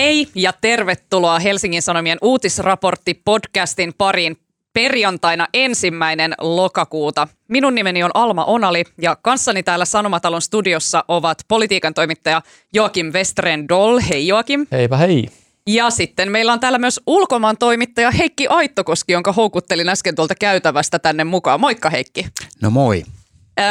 Hei ja tervetuloa Helsingin Sanomien uutisraportti podcastin pariin perjantaina ensimmäinen lokakuuta. Minun nimeni on Alma Onali ja kanssani täällä Sanomatalon studiossa ovat politiikan toimittaja Joakim Westren Doll. Hei Joakim. Heipä hei. Ja sitten meillä on täällä myös ulkomaan toimittaja Heikki Aittokoski, jonka houkuttelin äsken tuolta käytävästä tänne mukaan. Moikka Heikki. No moi.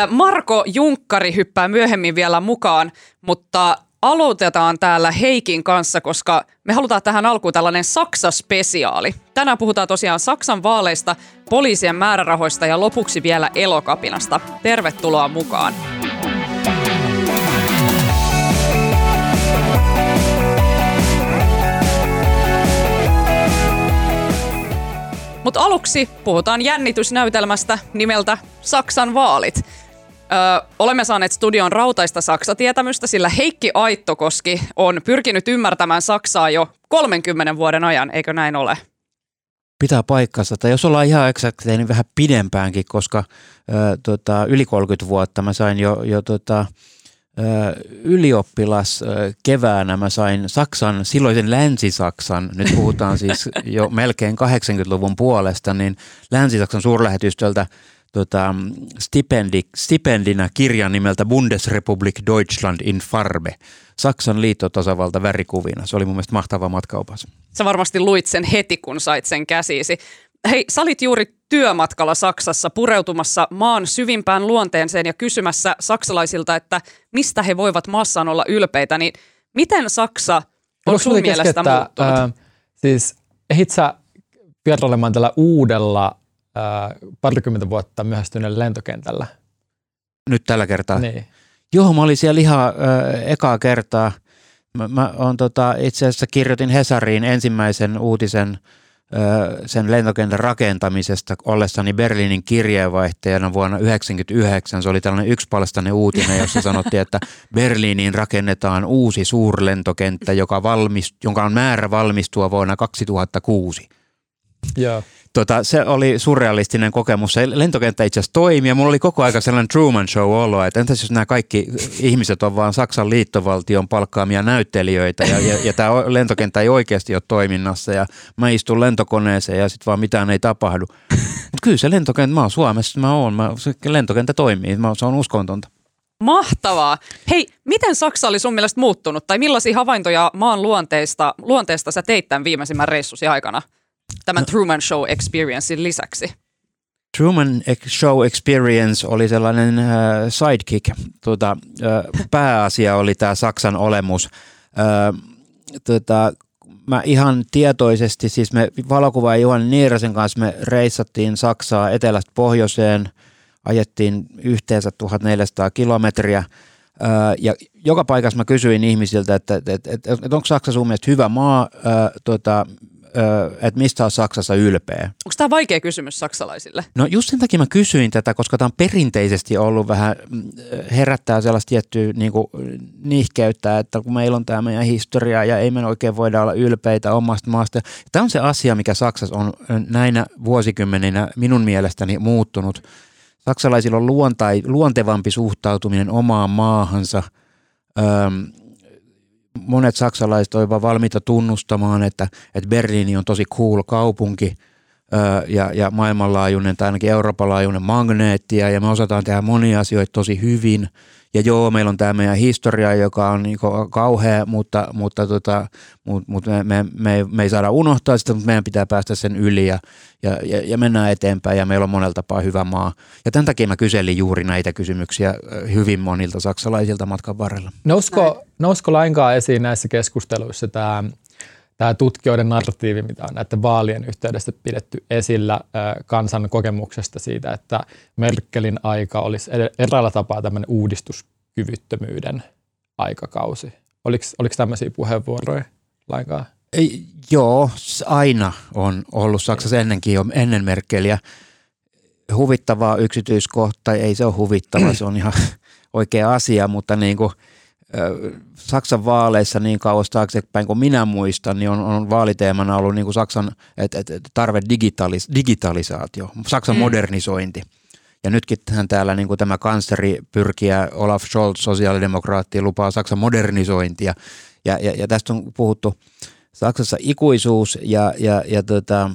Marko Junkkari hyppää myöhemmin vielä mukaan, mutta aloitetaan täällä Heikin kanssa, koska me halutaan tähän alkuun tällainen Saksa-spesiaali. Tänään puhutaan tosiaan Saksan vaaleista, poliisien määrärahoista ja lopuksi vielä elokapinasta. Tervetuloa mukaan. Mutta aluksi puhutaan jännitysnäytelmästä nimeltä Saksan vaalit. Ö, olemme saaneet studion rautaista Saksa-tietämystä, sillä Heikki Aittokoski on pyrkinyt ymmärtämään Saksaa jo 30 vuoden ajan, eikö näin ole? Pitää paikkansa. Tai jos ollaan ihan eksakteja, niin vähän pidempäänkin, koska ö, tota, yli 30 vuotta mä sain jo, jo tota, ylioppilas keväänä mä sain Saksan, silloisen Länsi-Saksan, nyt puhutaan siis jo melkein 80-luvun puolesta, niin Länsi-Saksan suurlähetystöltä tota, stipendi, stipendinä kirjan nimeltä Bundesrepublik Deutschland in Farbe. Saksan liittotasavalta värikuvina. Se oli mun mielestä mahtava matkaopas. Sä varmasti luit sen heti, kun sait sen käsiisi. Hei, sä olit juuri työmatkalla Saksassa pureutumassa maan syvimpään luonteeseen ja kysymässä saksalaisilta, että mistä he voivat maassaan olla ylpeitä, niin miten Saksa on Voinko sun mielestä muuttunut? Ää, siis ehdit sä vierailemaan tällä uudella ää, parikymmentä vuotta myöhästyneellä lentokentällä? Nyt tällä kertaa. Niin. Joo, mä olin siellä ihan ö, ekaa kertaa. Mä, mä on, tota, itse asiassa kirjoitin Hesariin ensimmäisen uutisen ö, sen lentokentän rakentamisesta ollessani Berliinin kirjeenvaihtajana vuonna 1999. Se oli tällainen yksipalstainen uutinen, jossa sanottiin, että Berliiniin rakennetaan uusi suurlentokenttä, joka, valmis, jonka on määrä valmistua vuonna 2006 Joo. tota, se oli surrealistinen kokemus. Se lentokenttä itse asiassa toimi ja mulla oli koko aika sellainen Truman Show olo, että entäs jos nämä kaikki ihmiset on vaan Saksan liittovaltion palkkaamia näyttelijöitä ja, ja, ja tämä lentokenttä ei oikeasti ole toiminnassa ja mä istun lentokoneeseen ja sitten vaan mitään ei tapahdu. Mutta kyllä se lentokenttä, mä oon Suomessa, mä oon, mä, se lentokenttä toimii, mä, se on uskontonta. Mahtavaa. Hei, miten Saksa oli sun mielestä muuttunut tai millaisia havaintoja maan luonteesta, luonteesta sä teit tämän viimeisimmän reissusi aikana tämän Truman Show Experiencein lisäksi? Truman Show Experience oli sellainen äh, sidekick. Tota, äh, pääasia oli tämä Saksan olemus. Äh, tota, mä ihan tietoisesti, siis me valokuvaa Juhani Niirasen kanssa me reissattiin Saksaa etelästä pohjoiseen, ajettiin yhteensä 1400 kilometriä. Äh, ja joka paikassa mä kysyin ihmisiltä, että, että, että, että, onko Saksa sun mielestä hyvä maa, äh, tota, että mistä on Saksassa ylpeä. Onko tämä vaikea kysymys saksalaisille? No just sen takia mä kysyin tätä, koska tämä on perinteisesti ollut vähän, mm, herättää sellaista tiettyä niin kuin, nihkeyttä, että kun meillä on tämä meidän historia ja ei me oikein voida olla ylpeitä omasta maasta. Tämä on se asia, mikä Saksassa on näinä vuosikymmeninä minun mielestäni muuttunut. Saksalaisilla on luontai, luontevampi suhtautuminen omaan maahansa. Öm, monet saksalaiset ovat valmiita tunnustamaan, että, että Berliini on tosi cool kaupunki ja, ja maailmanlaajuinen tai ainakin Euroopan laajuinen magneetti ja me osataan tehdä monia asioita tosi hyvin. Ja joo, meillä on tämä meidän historia, joka on niin kauhea, mutta, mutta, tota, mutta, mutta me, me, me, me ei saada unohtaa sitä, mutta meidän pitää päästä sen yli ja, ja, ja, ja mennään eteenpäin ja meillä on monella tapaa hyvä maa. Ja tämän takia mä kyselin juuri näitä kysymyksiä hyvin monilta saksalaisilta matkan varrella. Nousko, nousko lainkaan esiin näissä keskusteluissa tämä tämä tutkijoiden narratiivi, mitä on näiden vaalien yhteydessä pidetty esillä kansan kokemuksesta siitä, että Merkelin aika olisi eräällä tapaa tämmöinen uudistuskyvyttömyyden aikakausi. Oliko, oliko tämmöisiä puheenvuoroja lainkaan? Ei, joo, aina on ollut Saksassa ennenkin jo ennen Merkeliä. Huvittavaa yksityiskohta, ei se ole huvittava, se on ihan oikea asia, mutta niin kuin – Saksan vaaleissa niin kauas taaksepäin kuin minä muistan, niin on, on vaaliteemana ollut niin kuin Saksan et, et, tarve digitalis, digitalisaatio, Saksan mm. modernisointi. Ja nytkin täällä niin kuin tämä kansleri pyrkiä Olaf Scholz, sosiaalidemokraatti, lupaa Saksan modernisointia. Ja, ja, ja tästä on puhuttu Saksassa ikuisuus ja, ja, ja tota,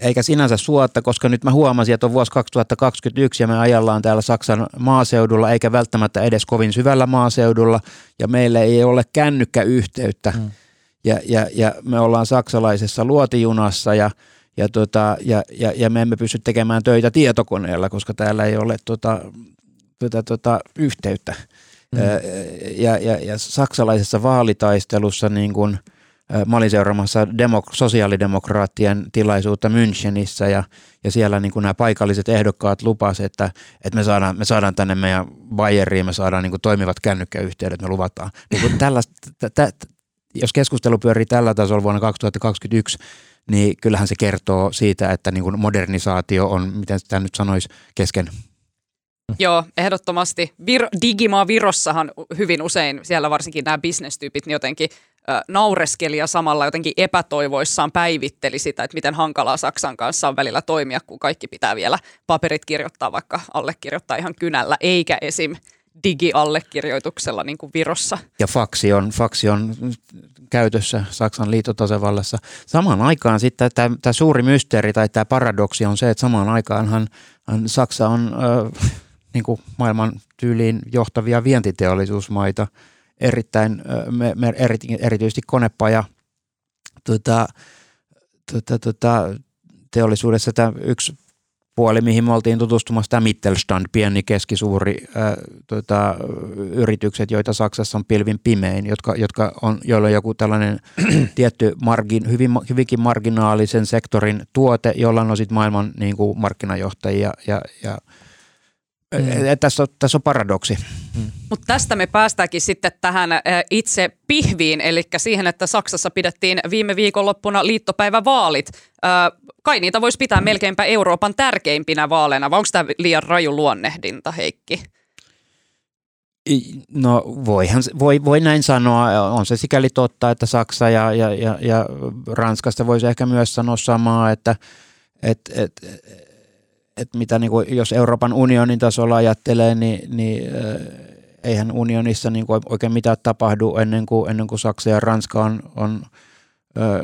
eikä sinänsä suotta, koska nyt mä huomasin, että on vuosi 2021 ja me ajallaan täällä Saksan maaseudulla, eikä välttämättä edes kovin syvällä maaseudulla, ja meillä ei ole kännykkäyhteyttä. Mm. Ja, ja, ja me ollaan saksalaisessa luotijunassa ja, ja, tota, ja, ja, ja me emme pysty tekemään töitä tietokoneella, koska täällä ei ole tota, tota, tota, yhteyttä. Mm. Ja, ja, ja saksalaisessa vaalitaistelussa niin kuin – Mä olin seuraamassa demok- sosiaalidemokraattien tilaisuutta Münchenissä ja, ja siellä niin kuin nämä paikalliset ehdokkaat lupasivat, että, että me, saadaan, me saadaan tänne meidän Bayeriin, me saadaan niin toimivat kännykkäyhteydet, me luvataan. Niin kuin tällaista, t- t- jos keskustelu pyörii tällä tasolla vuonna 2021, niin kyllähän se kertoo siitä, että niin modernisaatio on, miten sitä nyt sanoisi, kesken. Joo, ehdottomasti. Vir- Digimaa Virossahan hyvin usein, siellä varsinkin nämä bisnestyypit, niin jotenkin naureskeli ja samalla jotenkin epätoivoissaan päivitteli sitä, että miten hankalaa Saksan kanssa on välillä toimia, kun kaikki pitää vielä paperit kirjoittaa, vaikka allekirjoittaa ihan kynällä, eikä esim. digiallekirjoituksella niin kuin Virossa. Ja faksi on, faksi on käytössä Saksan liitotasevallassa. Samaan aikaan sitten tämä, tämä suuri mysteeri tai tämä paradoksi on se, että samaan aikaanhan Saksa on äh, niin kuin maailman tyyliin johtavia vientiteollisuusmaita – erittäin, me, me eri, erityisesti konepaja tota, tota, tota, teollisuudessa tämä yksi puoli, mihin me oltiin tutustumassa, tämä Mittelstand, pieni keskisuuri ää, tota, yritykset, joita Saksassa on pilvin pimein, jotka, jotka on, joilla on joku tällainen tietty margin, hyvin, hyvinkin marginaalisen sektorin tuote, jolla on sitten maailman niin kuin, markkinajohtajia ja, ja Mm. Tässä, on, tässä on paradoksi. Mm. Mutta tästä me päästäänkin sitten tähän itse pihviin, eli siihen, että Saksassa pidettiin viime viikonloppuna liittopäivävaalit. Kai niitä voisi pitää melkeinpä Euroopan tärkeimpinä vaaleina, vai onko tämä liian raju luonnehdinta, Heikki? No voihan, voi, voi näin sanoa. On se sikäli totta, että Saksa ja, ja, ja, ja Ranskasta voisi ehkä myös sanoa samaa, että et, et, että mitä niin kuin, jos Euroopan unionin tasolla ajattelee, niin, niin eihän unionissa niin kuin oikein mitään tapahdu ennen kuin, ennen kuin Saksa ja Ranska on, on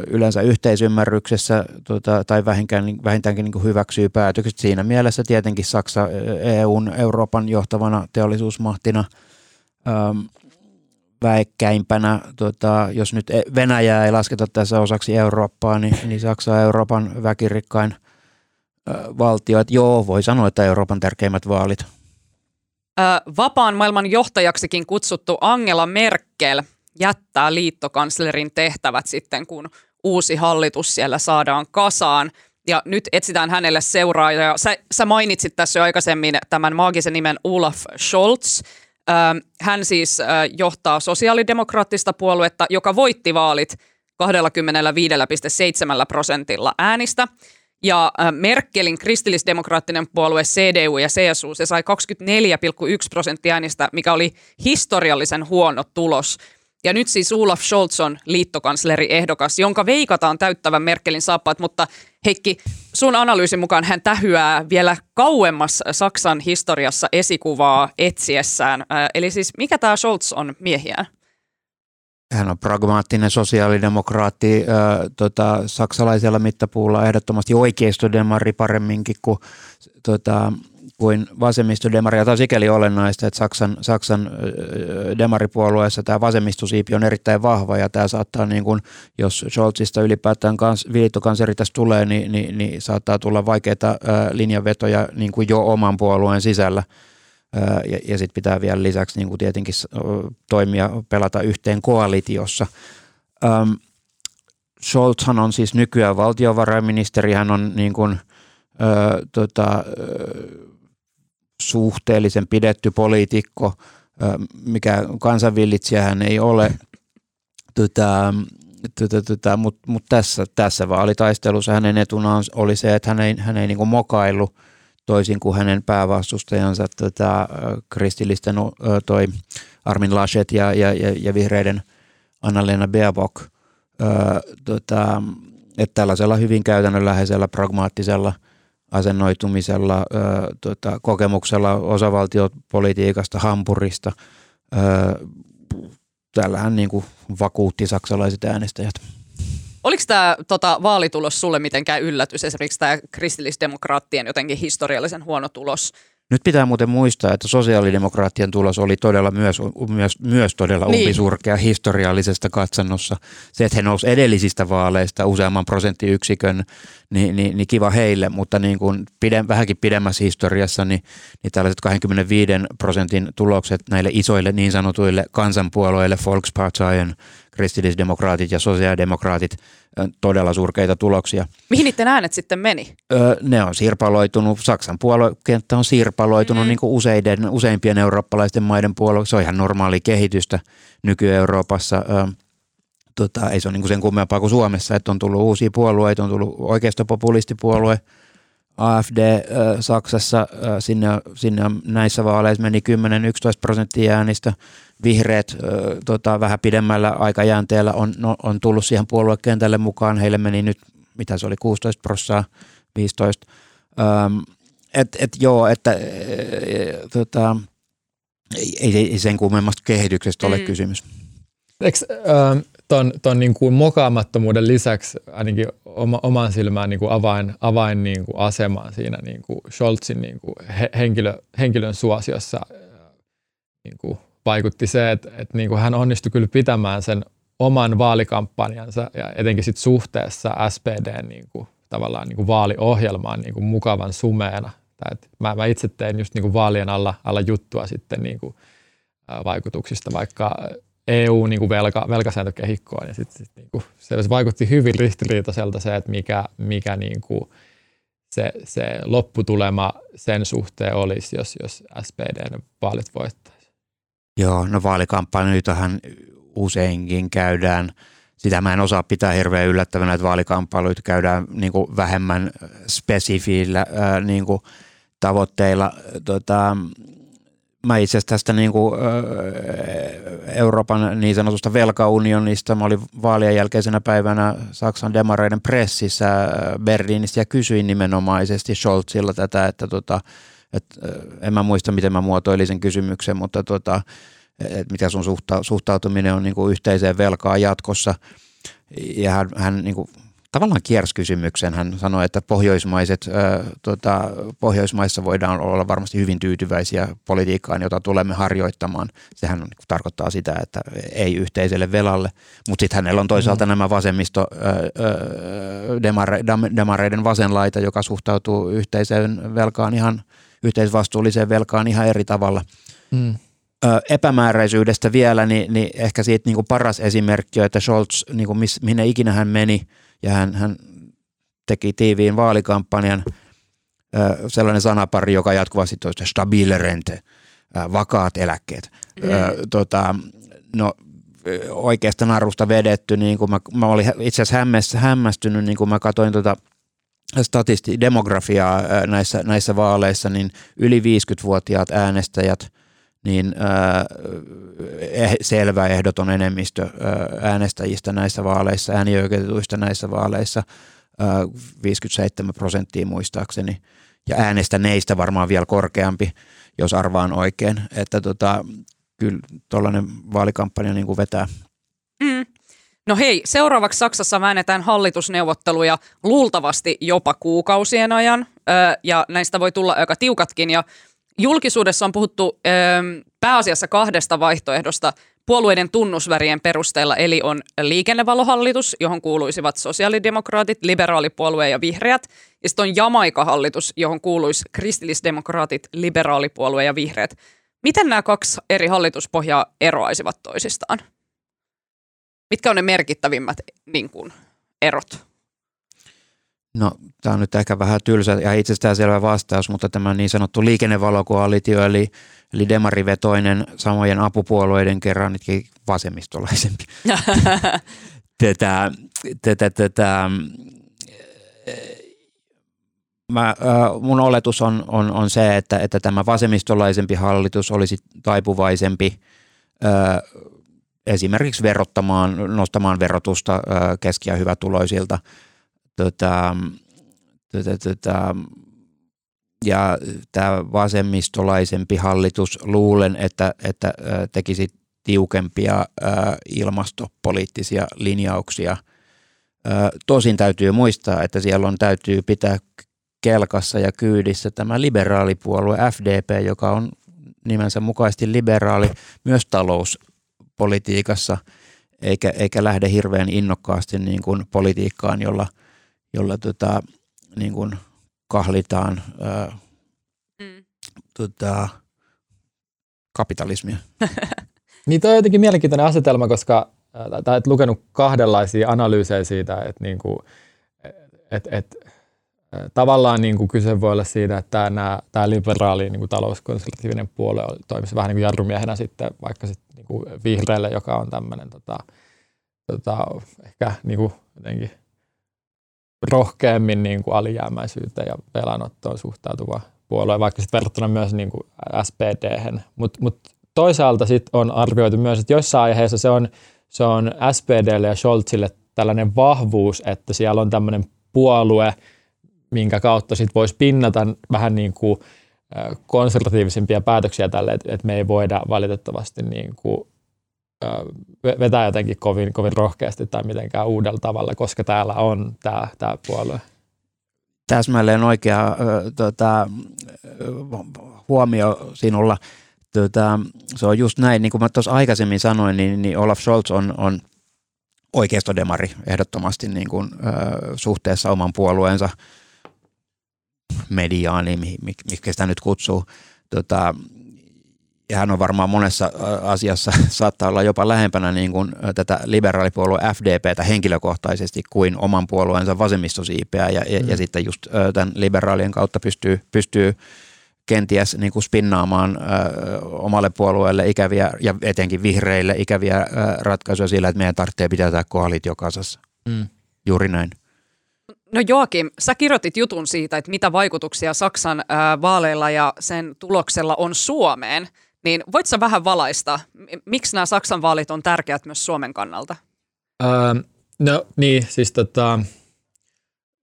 yleensä yhteisymmärryksessä tota, tai vähintäänkin, vähintäänkin niin hyväksyy päätökset. Siinä mielessä tietenkin Saksa EUn Euroopan johtavana teollisuusmahtina ähm, väekkäimpänä, tota, jos nyt e-, Venäjää ei lasketa tässä osaksi Eurooppaa, niin, niin Saksa on Euroopan väkirikkain – valtio, että joo, voi sanoa, että Euroopan tärkeimmät vaalit. Vapaan maailman johtajaksikin kutsuttu Angela Merkel jättää liittokanslerin tehtävät sitten, kun uusi hallitus siellä saadaan kasaan. Ja nyt etsitään hänelle seuraajaa. Sä, sä mainitsit tässä jo aikaisemmin tämän maagisen nimen Olaf Scholz. Hän siis johtaa sosiaalidemokraattista puoluetta, joka voitti vaalit 25,7 prosentilla äänistä. Ja äh, Merkelin kristillisdemokraattinen puolue CDU ja CSU, se sai 24,1 prosenttia äänistä, mikä oli historiallisen huono tulos. Ja nyt siis Olaf Scholz on liittokansleri ehdokas, jonka veikataan täyttävän Merkelin saappaat, mutta Heikki, sun analyysin mukaan hän tähyää vielä kauemmas Saksan historiassa esikuvaa etsiessään. Äh, eli siis mikä tämä Scholz on miehiään? Hän on pragmaattinen sosiaalidemokraatti äh, tota, saksalaisella mittapuulla, ehdottomasti oikeistodemari paremminkin kuin, tota, kuin vasemmistodemari. Ja tämä on sikäli olennaista, että Saksan, Saksan demaripuolueessa tämä vasemmistosiipi on erittäin vahva ja tämä saattaa, niin kuin, jos Scholzista ylipäätään kans, viittokanseri tässä tulee, niin, niin, niin saattaa tulla vaikeita äh, linjanvetoja niin kuin jo oman puolueen sisällä – ja, ja sitten pitää vielä lisäksi niin kuin tietenkin toimia, pelata yhteen koalitiossa. Ähm, Scholzhan on siis nykyään valtiovarainministeri, hän on niin kuin, ö, tota, suhteellisen pidetty poliitikko, ö, mikä kansanvillitsijä hän ei ole, tota, tota, tota, mutta mut tässä, tässä vaalitaistelussa hänen etunaan oli se, että hän ei, hän ei niin kuin mokaillut – toisin kuin hänen päävastustajansa tota, kristillisten toi Armin Laschet ja, ja, ja, ja vihreiden Anna-Lena Baerbock. Tota, että tällaisella hyvin käytännönläheisellä, pragmaattisella asennoitumisella, ö, tota, kokemuksella osavaltiopolitiikasta, Hampurista. Ö, tällähän niin kuin vakuutti saksalaiset äänestäjät. Oliko tämä tota, vaalitulos sulle mitenkään yllätys, esimerkiksi tämä kristillisdemokraattien jotenkin historiallisen huono tulos? Nyt pitää muuten muistaa, että sosiaalidemokraattien tulos oli todella myös, myös, myös todella niin. umpisurkea historiallisesta katsannossa. Se, että he nousivat edellisistä vaaleista useamman prosenttiyksikön, niin, niin, niin kiva heille, mutta niin kuin pide, vähänkin pidemmässä historiassa, niin, niin tällaiset 25 prosentin tulokset näille isoille niin sanotuille kansanpuolueille, Volksparteien, kristillisdemokraatit ja sosiaalidemokraatit todella surkeita tuloksia. Mihin niiden äänet sitten meni? Öö, ne on sirpaloitunut, Saksan puoluekenttä on sirpaloitunut mm. niin kuin useiden, useimpien eurooppalaisten maiden puolue. Se on ihan normaali kehitystä nyky-Euroopassa. Öö, tota, ei se ole niin kuin sen kummempaa kuin Suomessa, että on tullut uusia puolueita, on tullut oikeistopopulistipuolue, AFD äh, Saksassa, äh, sinne, sinne näissä vaaleissa meni 10-11 prosenttia äänistä – vihreät tota, vähän pidemmällä aikajänteellä on, no, on tullut siihen puoluekentälle mukaan. Heille meni nyt, mitä se oli, 16 prosenttia, 15. Öm, et, et joo, että e, tota, ei, ei sen kummemmasta kehityksestä ole mm. kysymys. Eikö äh, ton, ton niin kuin mokaamattomuuden lisäksi ainakin oma, oman silmään niin kuin avain, avain niin kuin asemaan siinä niin kuin Scholzin niin kuin he, henkilö, henkilön suosiossa niin kuin vaikutti se, että, että niin kuin hän onnistui kyllä pitämään sen oman vaalikampanjansa ja etenkin sit suhteessa SPDn niin kuin, tavallaan niin kuin vaaliohjelmaan niin kuin mukavan sumeena. että mä, mä itse tein just niin kuin vaalien alla, alla juttua sitten niin kuin, vaikutuksista vaikka EU niin kuin velka, velkasääntökehikkoon ja sit, sit, niin kuin, se vaikutti hyvin ristiriitaiselta se, että mikä, mikä niin kuin, se, se lopputulema sen suhteen olisi, jos, jos SPDn vaalit voittaa. Joo, no vaalikampanjoitahan useinkin käydään. Sitä mä en osaa pitää hirveän yllättävänä, että vaalikampanjoita käydään niin kuin vähemmän spesifiillä niin kuin tavoitteilla. Tota, mä itse asiassa tästä niin kuin, Euroopan niin sanotusta velkaunionista, mä olin vaalien jälkeisenä päivänä Saksan demareiden pressissä Berliinissä ja kysyin nimenomaisesti Scholzilla tätä, että tota, et, en mä muista, miten mä muotoilin sen kysymyksen, mutta tota, et mikä sun suhta, suhtautuminen on niin kuin yhteiseen velkaan jatkossa. Ja hän, hän niin kuin, tavallaan kiersi kysymyksen. Hän sanoi, että pohjoismaiset, ää, tota, Pohjoismaissa voidaan olla varmasti hyvin tyytyväisiä politiikkaan, jota tulemme harjoittamaan. Sehän niin kuin, tarkoittaa sitä, että ei yhteiselle velalle. Mutta sitten hänellä on toisaalta mm. nämä vasemmisto, ää, demare, demareiden vasenlaita, joka suhtautuu yhteiseen velkaan ihan – yhteisvastuulliseen velkaan ihan eri tavalla. Mm. Ö, epämääräisyydestä vielä, niin, niin ehkä siitä niin kuin paras esimerkki on, että Scholz, niin kuin miss, minne ikinä hän meni, ja hän, hän teki tiiviin vaalikampanjan, ö, sellainen sanapari, joka jatkuvasti toista stabile rente, ö, vakaat eläkkeet. Mm. Ö, tota, no, oikeasta narusta vedetty, niin kuin mä, mä olin itse asiassa hämmästynyt, niin kuin mä katsoin tota – statisti, demografiaa näissä, näissä vaaleissa, niin yli 50-vuotiaat äänestäjät, niin ää, eh, selvä ehdoton enemmistö ää, äänestäjistä näissä vaaleissa, äänioikeutetuista näissä vaaleissa, ää, 57 prosenttia muistaakseni, ja äänestäneistä varmaan vielä korkeampi, jos arvaan oikein, että tota, kyllä tuollainen vaalikampanja niin kuin vetää. Mm. No hei, seuraavaksi Saksassa väännetään hallitusneuvotteluja luultavasti jopa kuukausien ajan, ja näistä voi tulla aika tiukatkin, ja julkisuudessa on puhuttu pääasiassa kahdesta vaihtoehdosta puolueiden tunnusvärien perusteella, eli on liikennevalohallitus, johon kuuluisivat sosiaalidemokraatit, liberaalipuolue ja vihreät, ja sitten on Jamaika-hallitus, johon kuuluisi kristillisdemokraatit, liberaalipuolue ja vihreät. Miten nämä kaksi eri hallituspohjaa eroaisivat toisistaan? Mitkä on ne merkittävimmät niin kuin, erot? No, tämä on nyt ehkä vähän tylsä ja itsestäänselvä vastaus, mutta tämä niin sanottu liikennevalokoalitio, eli, eli demarivetoinen samojen apupuolueiden kerran vasemmistolaisempi. tätä, tätä, tätä, mä, äh, mun oletus on, on, on se, että, että tämä vasemmistolaisempi hallitus olisi taipuvaisempi äh, esimerkiksi verottamaan, nostamaan verotusta keski- ja hyvätuloisilta. Tota, tota, tota, ja tämä vasemmistolaisempi hallitus luulen, että, että tekisi tiukempia ilmastopoliittisia linjauksia. Tosin täytyy muistaa, että siellä on täytyy pitää kelkassa ja kyydissä tämä liberaalipuolue FDP, joka on nimensä mukaisesti liberaali myös talouspolitiikassa, eikä, eikä lähde hirveän innokkaasti niin kuin politiikkaan, jolla, jolla tota, niin kuin kahlitaan ää, mm. tota, kapitalismia. niin toi on jotenkin mielenkiintoinen asetelma, koska tai et lukenut kahdenlaisia analyysejä siitä, että niinku, et, et, tavallaan niin kuin kyse voi olla siitä, että nämä, tämä liberaali niin kuin talouskonservatiivinen puolue toimisi vähän niin kuin jarrumiehenä sitten vaikka sitten niin kuin vihreälle, joka on tämmöinen tota, tota, ehkä niin kuin jotenkin rohkeammin niin kuin alijäämäisyyteen ja velanottoon suhtautuva puolue, vaikka sitten verrattuna myös niin kuin SPD-hen. Mutta mut toisaalta sitten on arvioitu myös, että joissain aiheissa se on, se on SPDlle ja Scholzille tällainen vahvuus, että siellä on tämmöinen puolue, minkä kautta sitten voisi pinnata vähän niin kuin konservatiivisempia päätöksiä tälle, että me ei voida valitettavasti niin kuin vetää jotenkin kovin, kovin rohkeasti tai mitenkään uudella tavalla, koska täällä on tämä, tämä puolue. Täsmälleen oikea äh, tota, huomio sinulla. Tota, se on just näin, niin kuin mä tuossa aikaisemmin sanoin, niin, niin Olaf Scholz on, on oikeistodemari ehdottomasti niin kuin, äh, suhteessa oman puolueensa mediaani, mikä sitä nyt kutsuu. Tota, ja hän on varmaan monessa asiassa saattaa olla jopa lähempänä niin kuin tätä liberaalipuolue FDPtä henkilökohtaisesti kuin oman puolueensa vasemmistosiipeä ja, mm. ja, ja sitten just tämän liberaalien kautta pystyy, pystyy kenties niin kuin spinnaamaan ö, omalle puolueelle ikäviä ja etenkin vihreille ikäviä ö, ratkaisuja sillä, että meidän tarvitsee pitää tämä koalitio kasassa. Mm. Juuri näin. No Joakim, sä kirjoitit jutun siitä, että mitä vaikutuksia Saksan ää, vaaleilla ja sen tuloksella on Suomeen. Niin voit sä vähän valaista, miksi nämä Saksan vaalit on tärkeät myös Suomen kannalta? Öö, no niin, siis tota,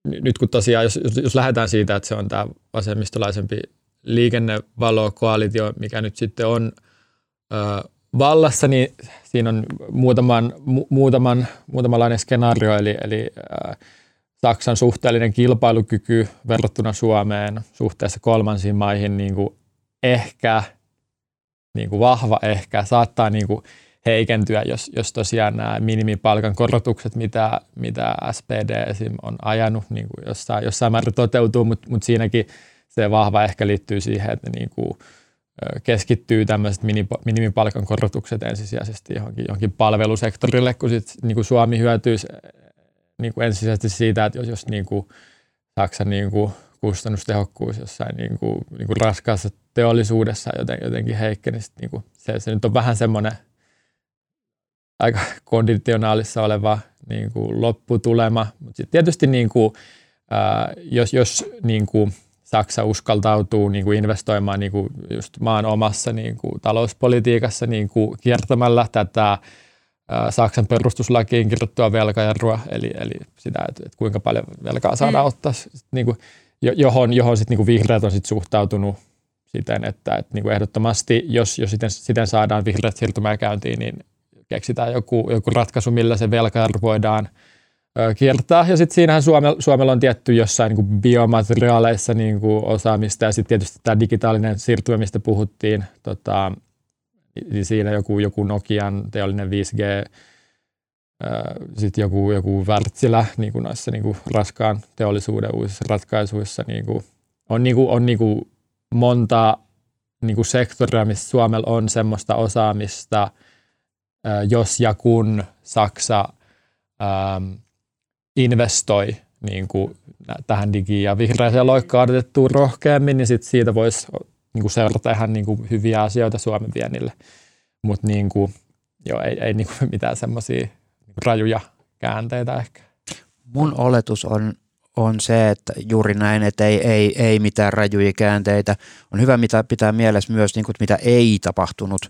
nyt kun tosiaan, jos, jos, jos lähdetään siitä, että se on tämä vasemmistolaisempi liikennevalokoalitio, mikä nyt sitten on öö, vallassa, niin siinä on muutaman, mu, muutaman, muutamanlainen skenaario, eli, eli öö, Saksan suhteellinen kilpailukyky verrattuna Suomeen suhteessa kolmansiin maihin niin kuin ehkä – niin kuin vahva ehkä, saattaa niin kuin heikentyä, jos, jos tosiaan nämä minimipalkan korotukset, mitä, mitä SPD esim. on ajanut, niin kuin jossain, jossain määrin toteutuu, mutta, mutta siinäkin se vahva ehkä liittyy siihen, että niin kuin keskittyy tämmöiset minimipalkan korotukset ensisijaisesti johonkin, johonkin palvelusektorille, kun sit, niin kuin Suomi hyötyisi niin kuin ensisijaisesti siitä, että jos, jos niin kuin Saksan niin kuin kustannustehokkuus jossain niin kuin, niin kuin raskaassa teollisuudessa joten, jotenkin heikkeni. Niin kuin se, se nyt on vähän semmoinen aika konditionaalissa oleva niin kuin lopputulema. Mutta tietysti niin kuin, ää, jos, jos niin kuin Saksa uskaltautuu niin kuin investoimaan niin kuin just maan omassa niin kuin talouspolitiikassa niin kuin kiertämällä tätä Saksan perustuslakiin kirjoittua velkajarrua, eli, eli sitä, että, että kuinka paljon velkaa saadaan mm. ottaa, niin kuin, johon, johon sit, niin kuin vihreät on sit suhtautunut siten, että, että niin kuin ehdottomasti, jos, jos siten, siten saadaan vihreät siirtymään käyntiin, niin keksitään joku, joku ratkaisu, millä se velkajarru voidaan ö, kiertää. Ja sitten siinähän Suomella, Suomella on tietty jossain niin kuin biomateriaaleissa niin kuin osaamista ja sitten tietysti tämä digitaalinen siirtymä, mistä puhuttiin, tota, niin siinä joku, joku Nokian teollinen 5G, sitten joku, joku Wärtsilä niin kuin noissa niin kuin raskaan teollisuuden uusissa ratkaisuissa niin kuin, on, niin kuin, on niin kuin monta niin kuin sektoria, missä Suomella on semmoista osaamista, jos ja kun Saksa ähm, investoi niin kuin tähän digi- ja vihreäseen loikkaan otettuun rohkeammin, niin sit siitä voisi niin kuin seurata ihan niin kuin hyviä asioita Suomen vienille. Mutta niin kuin, ei, ei niin kuin mitään semmoisia rajuja käänteitä ehkä. Mun oletus on, on se, että juuri näin, että ei, ei, ei mitään rajuja käänteitä. On hyvä mitä pitää mielessä myös, niin kuin, mitä ei tapahtunut.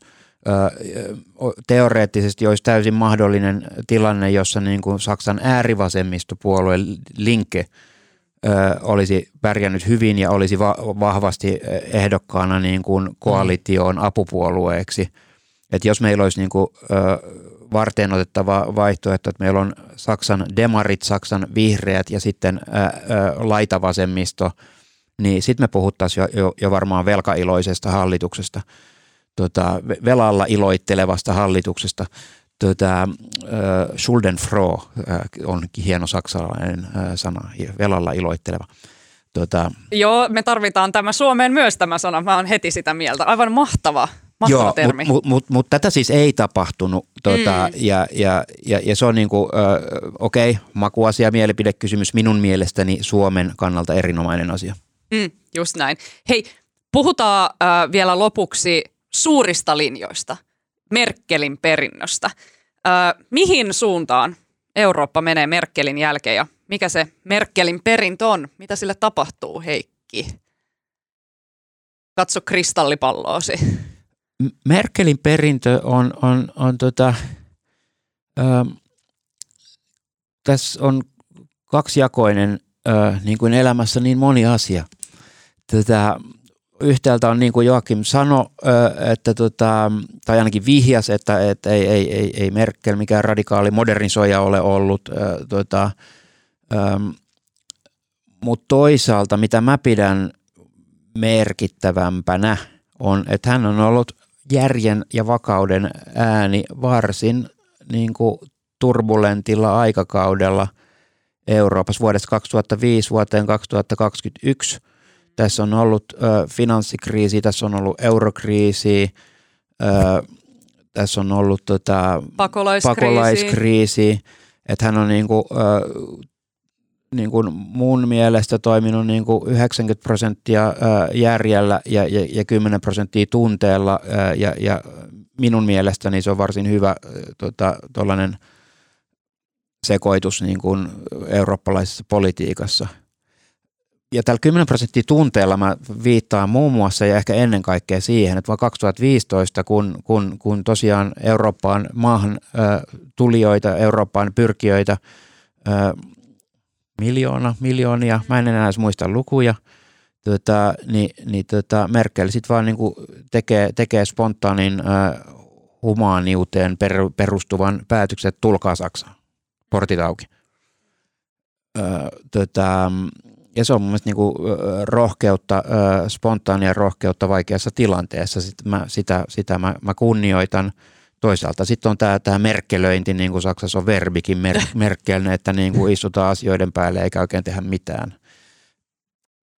teoreettisesti olisi täysin mahdollinen tilanne, jossa niin kuin Saksan äärivasemmistopuolue Linke olisi pärjännyt hyvin ja olisi va- vahvasti ehdokkaana niin kuin koalitioon apupuolueeksi. Et jos meillä olisi niin kuin, ö, varten otettava vaihtoehto, että meillä on Saksan demarit, Saksan vihreät ja sitten laitavasemmisto, niin sitten me puhuttaisiin jo, jo, jo varmaan velkailoisesta hallituksesta, tota, velalla iloittelevasta hallituksesta – tota, äh, Schuldenfroh äh, on hieno saksalainen äh, sana, velalla iloitteleva. Tota, Joo, me tarvitaan tämä Suomeen myös tämä sana. Mä oon heti sitä mieltä. Aivan mahtava, mahtava joo, termi. Mutta mut, mut, mut tätä siis ei tapahtunut. Tota, mm. ja, ja, ja, ja se on niinku, äh, okei, okay, makuasia, mielipidekysymys minun mielestäni Suomen kannalta erinomainen asia. Mm, just näin. Hei, puhutaan äh, vielä lopuksi suurista linjoista. Merkelin perinnöstä. Ö, mihin suuntaan Eurooppa menee Merkelin jälkeen ja mikä se Merkelin perintö on? Mitä sille tapahtuu, Heikki? Katso kristallipalloosi. Merkelin perintö on, on, on tota, ö, tässä on kaksijakoinen ö, niin kuin elämässä niin moni asia. Tätä, yhtäältä on niin kuin Joakim sanoi, että tota, tai ainakin vihjas, että, että ei, ei, ei, ei Merkel mikään radikaali modernisoija ole ollut. Tota, Mutta toisaalta, mitä mä pidän merkittävämpänä, on, että hän on ollut järjen ja vakauden ääni varsin niin kuin turbulentilla aikakaudella Euroopassa vuodesta 2005 vuoteen 2021 – tässä on ollut ö, finanssikriisi, tässä on ollut eurokriisi, ö, tässä on ollut tota, pakolaiskriisi. pakolaiskriisi. Että hän on niinku, ö, niin kuin mun mielestä toiminut niin kuin 90 prosenttia järjellä ja, ja, ja 10 prosenttia tunteella ja, ja minun mielestäni se on varsin hyvä tuollainen tota, sekoitus niin kuin eurooppalaisessa politiikassa – ja tällä 10 prosenttia tunteella mä viittaan muun muassa ja ehkä ennen kaikkea siihen, että vuonna 2015, kun, kun, kun tosiaan Eurooppaan maahan äh, tulijoita, Eurooppaan pyrkijöitä, miljoona, miljoonia, mä en enää edes muista lukuja, tota, niin, niin tota Merkel sitten vaan niinku tekee, tekee spontaanin äh, humaaniuteen per, perustuvan päätöksen, että tulkaa Saksaan, portit auki. Tota, ja se on mun mielestä niin kuin rohkeutta, spontaania rohkeutta vaikeassa tilanteessa. Sitten mä, sitä sitä mä, mä kunnioitan. Toisaalta sitten on tämä, tämä merkkelöinti, niin kuin Saksassa on verbikin mer, merkkelne, että niin kuin istutaan asioiden päälle eikä oikein tehdä mitään.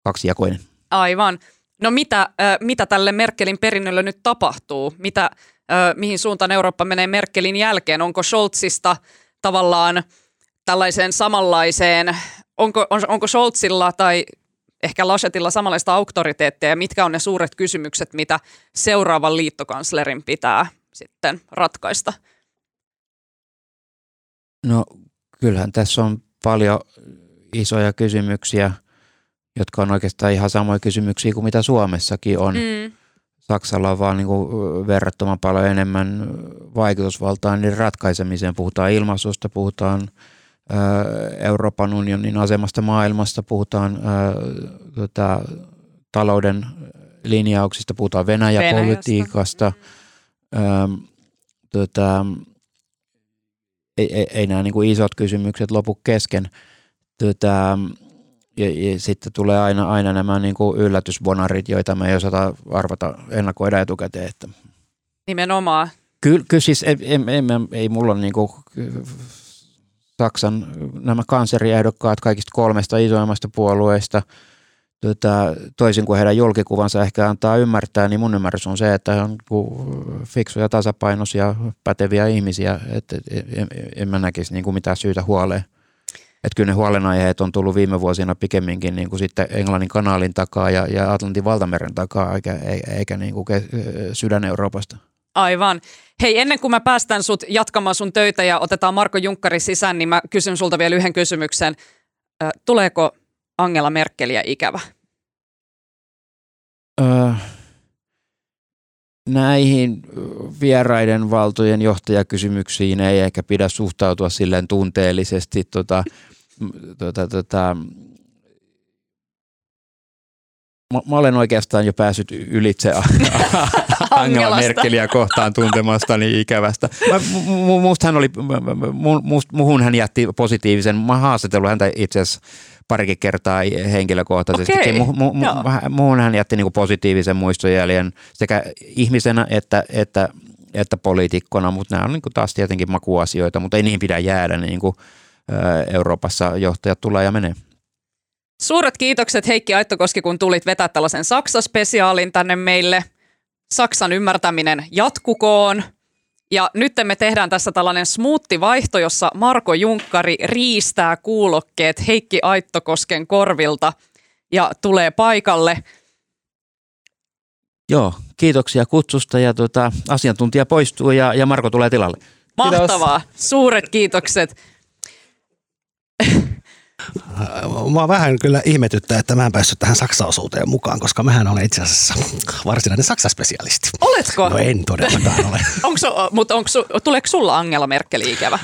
Kaksijakoinen. Aivan. No mitä, äh, mitä tälle Merkelin perinnölle nyt tapahtuu? Mitä, äh, mihin suuntaan Eurooppa menee Merkelin jälkeen? Onko Scholzista tavallaan tällaiseen samanlaiseen onko, on, onko Scholzilla tai ehkä Laschetilla samanlaista auktoriteettia ja mitkä on ne suuret kysymykset, mitä seuraavan liittokanslerin pitää sitten ratkaista? No kyllähän tässä on paljon isoja kysymyksiä, jotka on oikeastaan ihan samoja kysymyksiä kuin mitä Suomessakin on. Mm. Saksalla on vaan niin kuin verrattoman paljon enemmän vaikutusvaltaa niin ratkaisemiseen. Puhutaan ilmaisusta, puhutaan Euroopan unionin asemasta maailmasta, puhutaan tota, talouden linjauksista, puhutaan Venäjä-politiikasta. Tota, ei, ei, ei nämä niin kuin isot kysymykset lopu kesken. Tota, ja, ja sitten tulee aina, aina nämä niin kuin yllätysbonarit, joita me ei osata arvata, ennakoida etukäteen. Että. Nimenomaan. Kyllä, kyllä siis ei, ei, ei, ei mulla niin kuin Saksan nämä kanseriehdokkaat kaikista kolmesta isoimmasta puolueesta, tota, toisin kuin heidän julkikuvansa ehkä antaa ymmärtää, niin mun ymmärrys on se, että he on fiksuja, tasapainoisia, päteviä ihmisiä, että en, en mä näkisi niin kuin mitään syytä huoleen. Että kyllä ne huolenaiheet on tullut viime vuosina pikemminkin niin kuin sitten Englannin kanaalin takaa ja, ja Atlantin valtameren takaa, eikä, eikä niin kuin sydän-Euroopasta. Aivan. Hei, ennen kuin mä päästän sut jatkamaan sun töitä ja otetaan Marko Junkkari sisään, niin mä kysyn sulta vielä yhden kysymyksen. tuleeko Angela Merkeliä ikävä? Öö, näihin vieraiden valtojen johtajakysymyksiin ei ehkä pidä suhtautua silleen tunteellisesti. Tota, tota, tota, Mä, mä olen oikeastaan jo päässyt ylitse Angela Merkeliä kohtaan tuntemastani ikävästä. Mä, musta hän oli, must, muhun hän jätti positiivisen, mä haastatellut häntä itse asiassa parikin kertaa henkilökohtaisesti. Okay. Mu, mu, mu, muhun hän jätti niin positiivisen muistojäljen sekä ihmisenä että, että, että poliitikkona, mutta nämä on niin taas tietenkin makuasioita, mutta ei niihin pidä jäädä niin kuin Euroopassa johtajat tulee ja menee. Suuret kiitokset Heikki Aittokoski, kun tulit vetää tällaisen Saksa-spesiaalin tänne meille. Saksan ymmärtäminen jatkukoon. Ja nyt me tehdään tässä tällainen smoothie-vaihto, jossa Marko Junkkari riistää kuulokkeet Heikki Aittokosken korvilta ja tulee paikalle. Joo, kiitoksia kutsusta ja tuota, asiantuntija poistuu ja, ja Marko tulee tilalle. Mahtavaa, Kiitos. suuret kiitokset. Mua vähän kyllä ihmetyttää, että mä en päässyt tähän Saksa-osuuteen mukaan, koska mähän olen itse asiassa varsinainen Saksa-spesialisti. Oletko? No en todellakaan ole. onko, mutta onko, tuleeko sulla Angela Merkel ikävä?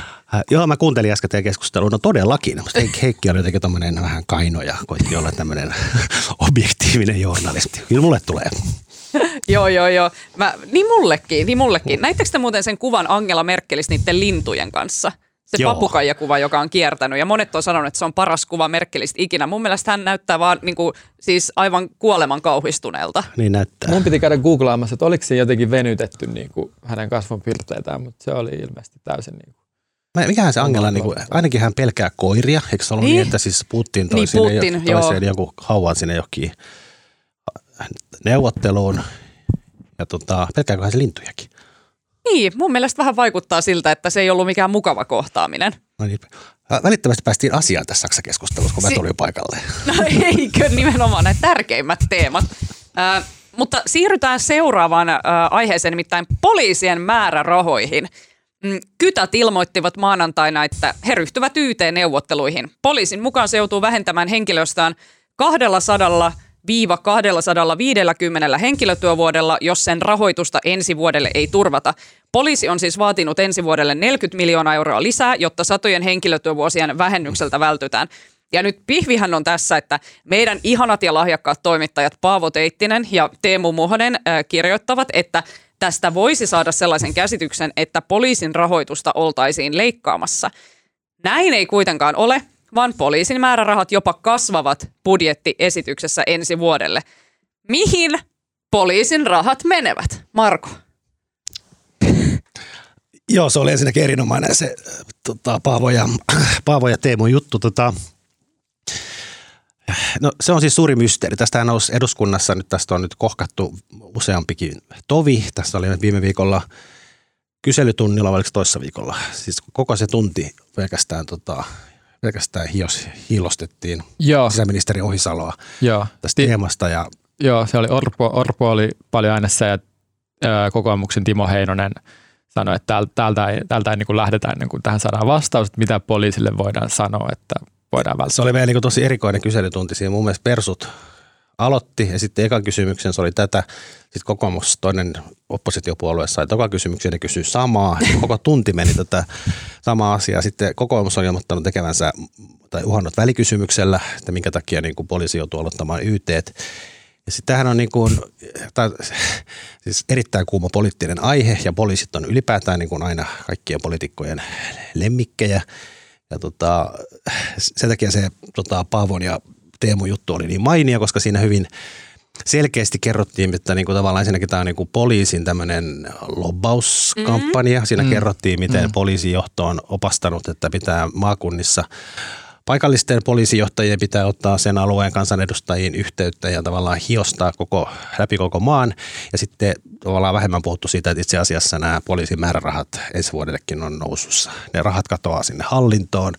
Joo, mä kuuntelin äsken teidän keskustelua. No todellakin. Heikki, Heikki oli jotenkin tommonen vähän kaino ja koitti olla tämmöinen objektiivinen journalisti. Kyllä mulle tulee. joo, joo, joo. Mä, niin mullekin, niin mullekin. Näittekö te muuten sen kuvan Angela Merkelistä niiden lintujen kanssa? Se Joo. papukaijakuva, joka on kiertänyt. Ja monet on sanonut, että se on paras kuva Merkelistä ikinä. Mun mielestä hän näyttää vaan niin kuin, siis aivan kuoleman kauhistuneelta. Niin näyttää. Mun piti käydä googlaamassa, että oliko se jotenkin venytetty niin kuin hänen kasvonpiirteitään, mutta se oli ilmeisesti täysin niin kuin Mikähän se Angela, niin kuin, ainakin hän pelkää koiria, eikö se ollut niin, niin että siis Putin toi niin, sinne Putin, jo, toiseen joku hauan sinne johonkin neuvotteluun. Ja tota, pelkääkö hän se lintujakin? Niin, mun mielestä vähän vaikuttaa siltä, että se ei ollut mikään mukava kohtaaminen. No niin. Välittömästi päästiin asiaan tässä Saksa-keskustelussa, kun si- mä tulin paikalle. No eikö nimenomaan ne tärkeimmät teemat. Äh, mutta siirrytään seuraavaan äh, aiheeseen, nimittäin poliisien määrärahoihin. Mm, Kytät ilmoittivat maanantaina, että he ryhtyvät YT-neuvotteluihin. Poliisin mukaan se joutuu vähentämään henkilöstöään 200 250 henkilötyövuodella, jos sen rahoitusta ensi vuodelle ei turvata. Poliisi on siis vaatinut ensi vuodelle 40 miljoonaa euroa lisää, jotta satojen henkilötyövuosien vähennykseltä vältytään. Ja nyt pihvihän on tässä, että meidän ihanat ja lahjakkaat toimittajat Paavo Teittinen ja Teemu Muhonen äh, kirjoittavat, että tästä voisi saada sellaisen käsityksen, että poliisin rahoitusta oltaisiin leikkaamassa. Näin ei kuitenkaan ole, vaan poliisin määrärahat jopa kasvavat budjettiesityksessä ensi vuodelle. Mihin poliisin rahat menevät? Marko. Joo, se oli ensinnäkin erinomainen se tota, Paavo, ja, Paavo ja Teemu juttu. Tota, no, se on siis suuri mysteeri. Tästä nousi eduskunnassa, nyt tästä on nyt kohkattu useampikin tovi. Tässä oli viime viikolla kyselytunnilla, oliko toissa viikolla? Siis koko se tunti pelkästään tota, pelkästään hios, hiilostettiin Joo. sisäministeri Ohisaloa Joo. tästä Ti- teemasta. Ja... Joo, se oli Orpo, Orpo oli paljon äänessä ja ää, kokoomuksen Timo Heinonen sanoi, että täältä, täältä ei, täältä ei niin lähdetä ennen kuin tähän saadaan vastaus, että mitä poliisille voidaan sanoa, että voidaan välttää. Se oli meillä niin tosi erikoinen kyselytunti. Siinä mun mielestä persut aloitti ja sitten ekan kysymyksen se oli tätä. Sitten kokoomus, toinen oppositiopuolue sai toka kysymyksen ja kysyi samaa. Koko tunti meni tätä samaa asiaa. Sitten kokoomus on ilmoittanut tekevänsä tai uhannut välikysymyksellä, että minkä takia niin kuin poliisi joutuu aloittamaan YT. Ja sitten tämähän on niin kuin, tämä, siis erittäin kuuma poliittinen aihe ja poliisit on ylipäätään niin kuin aina kaikkien poliitikkojen lemmikkejä. Ja tota, sen takia se tota, Paavon ja Teemu juttu oli niin mainio, koska siinä hyvin selkeästi kerrottiin, että niin kuin tavallaan ensinnäkin tämä on niin kuin poliisin tämmöinen lobbauskampanja. Mm-hmm. Siinä mm. kerrottiin, miten mm. poliisijohto on opastanut, että pitää maakunnissa paikallisten poliisijohtajien pitää ottaa sen alueen kansanedustajiin yhteyttä ja tavallaan hiostaa koko, läpi koko maan. Ja sitten tavallaan vähemmän puhuttu siitä, että itse asiassa nämä poliisin määrärahat ensi vuodellekin on nousussa. Ne rahat katoaa sinne hallintoon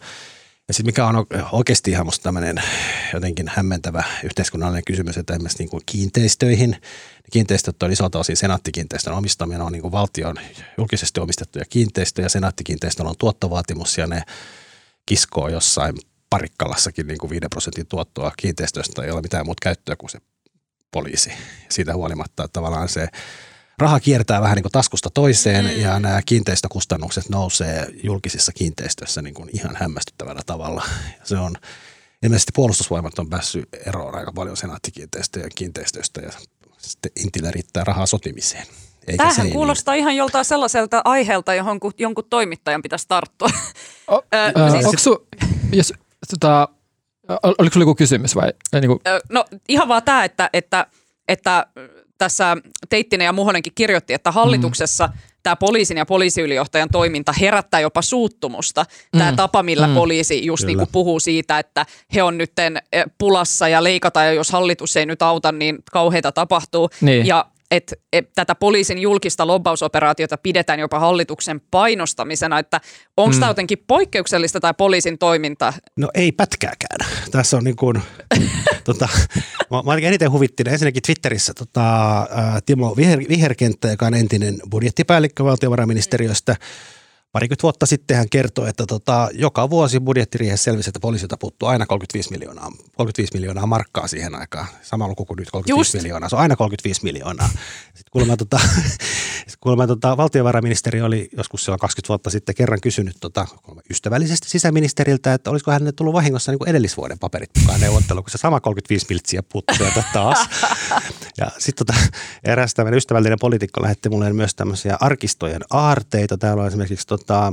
ja sitten mikä on oikeasti ihan musta tämmöinen jotenkin hämmentävä yhteiskunnallinen kysymys, että esimerkiksi niin kuin kiinteistöihin. Kiinteistöt on isolta osin senaattikiinteistön omistaminen on niin kuin valtion julkisesti omistettuja kiinteistöjä. Senaattikiinteistöllä on tuottovaatimus ja ne kiskoo jossain parikkalassakin niin kuin 5 prosentin tuottoa kiinteistöstä. Ei ole mitään muuta käyttöä kuin se poliisi. Siitä huolimatta että tavallaan se raha kiertää vähän niin kuin taskusta toiseen mm. ja nämä kiinteistökustannukset nousee julkisissa kiinteistöissä niin kuin ihan hämmästyttävällä tavalla. Se on ilmeisesti puolustusvoimat on päässyt eroon aika paljon senaattikiinteistöjen kiinteistöistä ja sitten Intillä riittää rahaa sotimiseen. Eikä Tämähän seiniin. kuulostaa ihan joltain sellaiselta aiheelta, johon ku- jonkun toimittajan pitäisi tarttua. O, siis- onko su, jos, tota, ol- oliko sulla joku kysymys vai? Niin kuin, Ö, No ihan vaan tämä, että, että, että tässä Teittinen ja Muhonenkin kirjoitti, että hallituksessa mm. tämä poliisin ja poliisiylijohtajan toiminta herättää jopa suuttumusta. Mm. Tämä tapa, millä mm. poliisi just niin kuin puhuu siitä, että he on nyt pulassa ja leikata ja jos hallitus ei nyt auta, niin kauheita tapahtuu. Niin. Ja että et, tätä poliisin julkista lobbausoperaatiota pidetään jopa hallituksen painostamisena, että onko mm. tämä jotenkin poikkeuksellista tai poliisin toiminta? No ei pätkääkään. Tässä on niin kuin, tota, mä, mä eniten huvittin ensinnäkin Twitterissä tota, ää, Timo Viher, Viherkenttä, joka on entinen budjettipäällikkö valtiovarainministeriöstä. Parikymmentä vuotta sitten hän kertoi, että tota, joka vuosi budjettiriihessä selvisi, että poliisilta puuttuu aina 35 miljoonaa, 35 miljoonaa markkaa siihen aikaan. Sama luku kuin nyt 35 Just. miljoonaa. Se on aina 35 miljoonaa. Sitten kuulemma, tota, kuulemma tota, valtiovarainministeri oli joskus silloin 20 vuotta sitten kerran kysynyt tota, ystävällisesti sisäministeriltä, että olisiko hänelle tullut vahingossa niin kuin edellisvuoden paperit mukaan neuvottelu, kun se sama 35 miltsiä puuttuu sieltä taas. Ja sitten tota, eräs tämmöinen ystävällinen poliitikko lähetti mulle myös tämmöisiä arkistojen aarteita. Täällä on esimerkiksi tota, tota,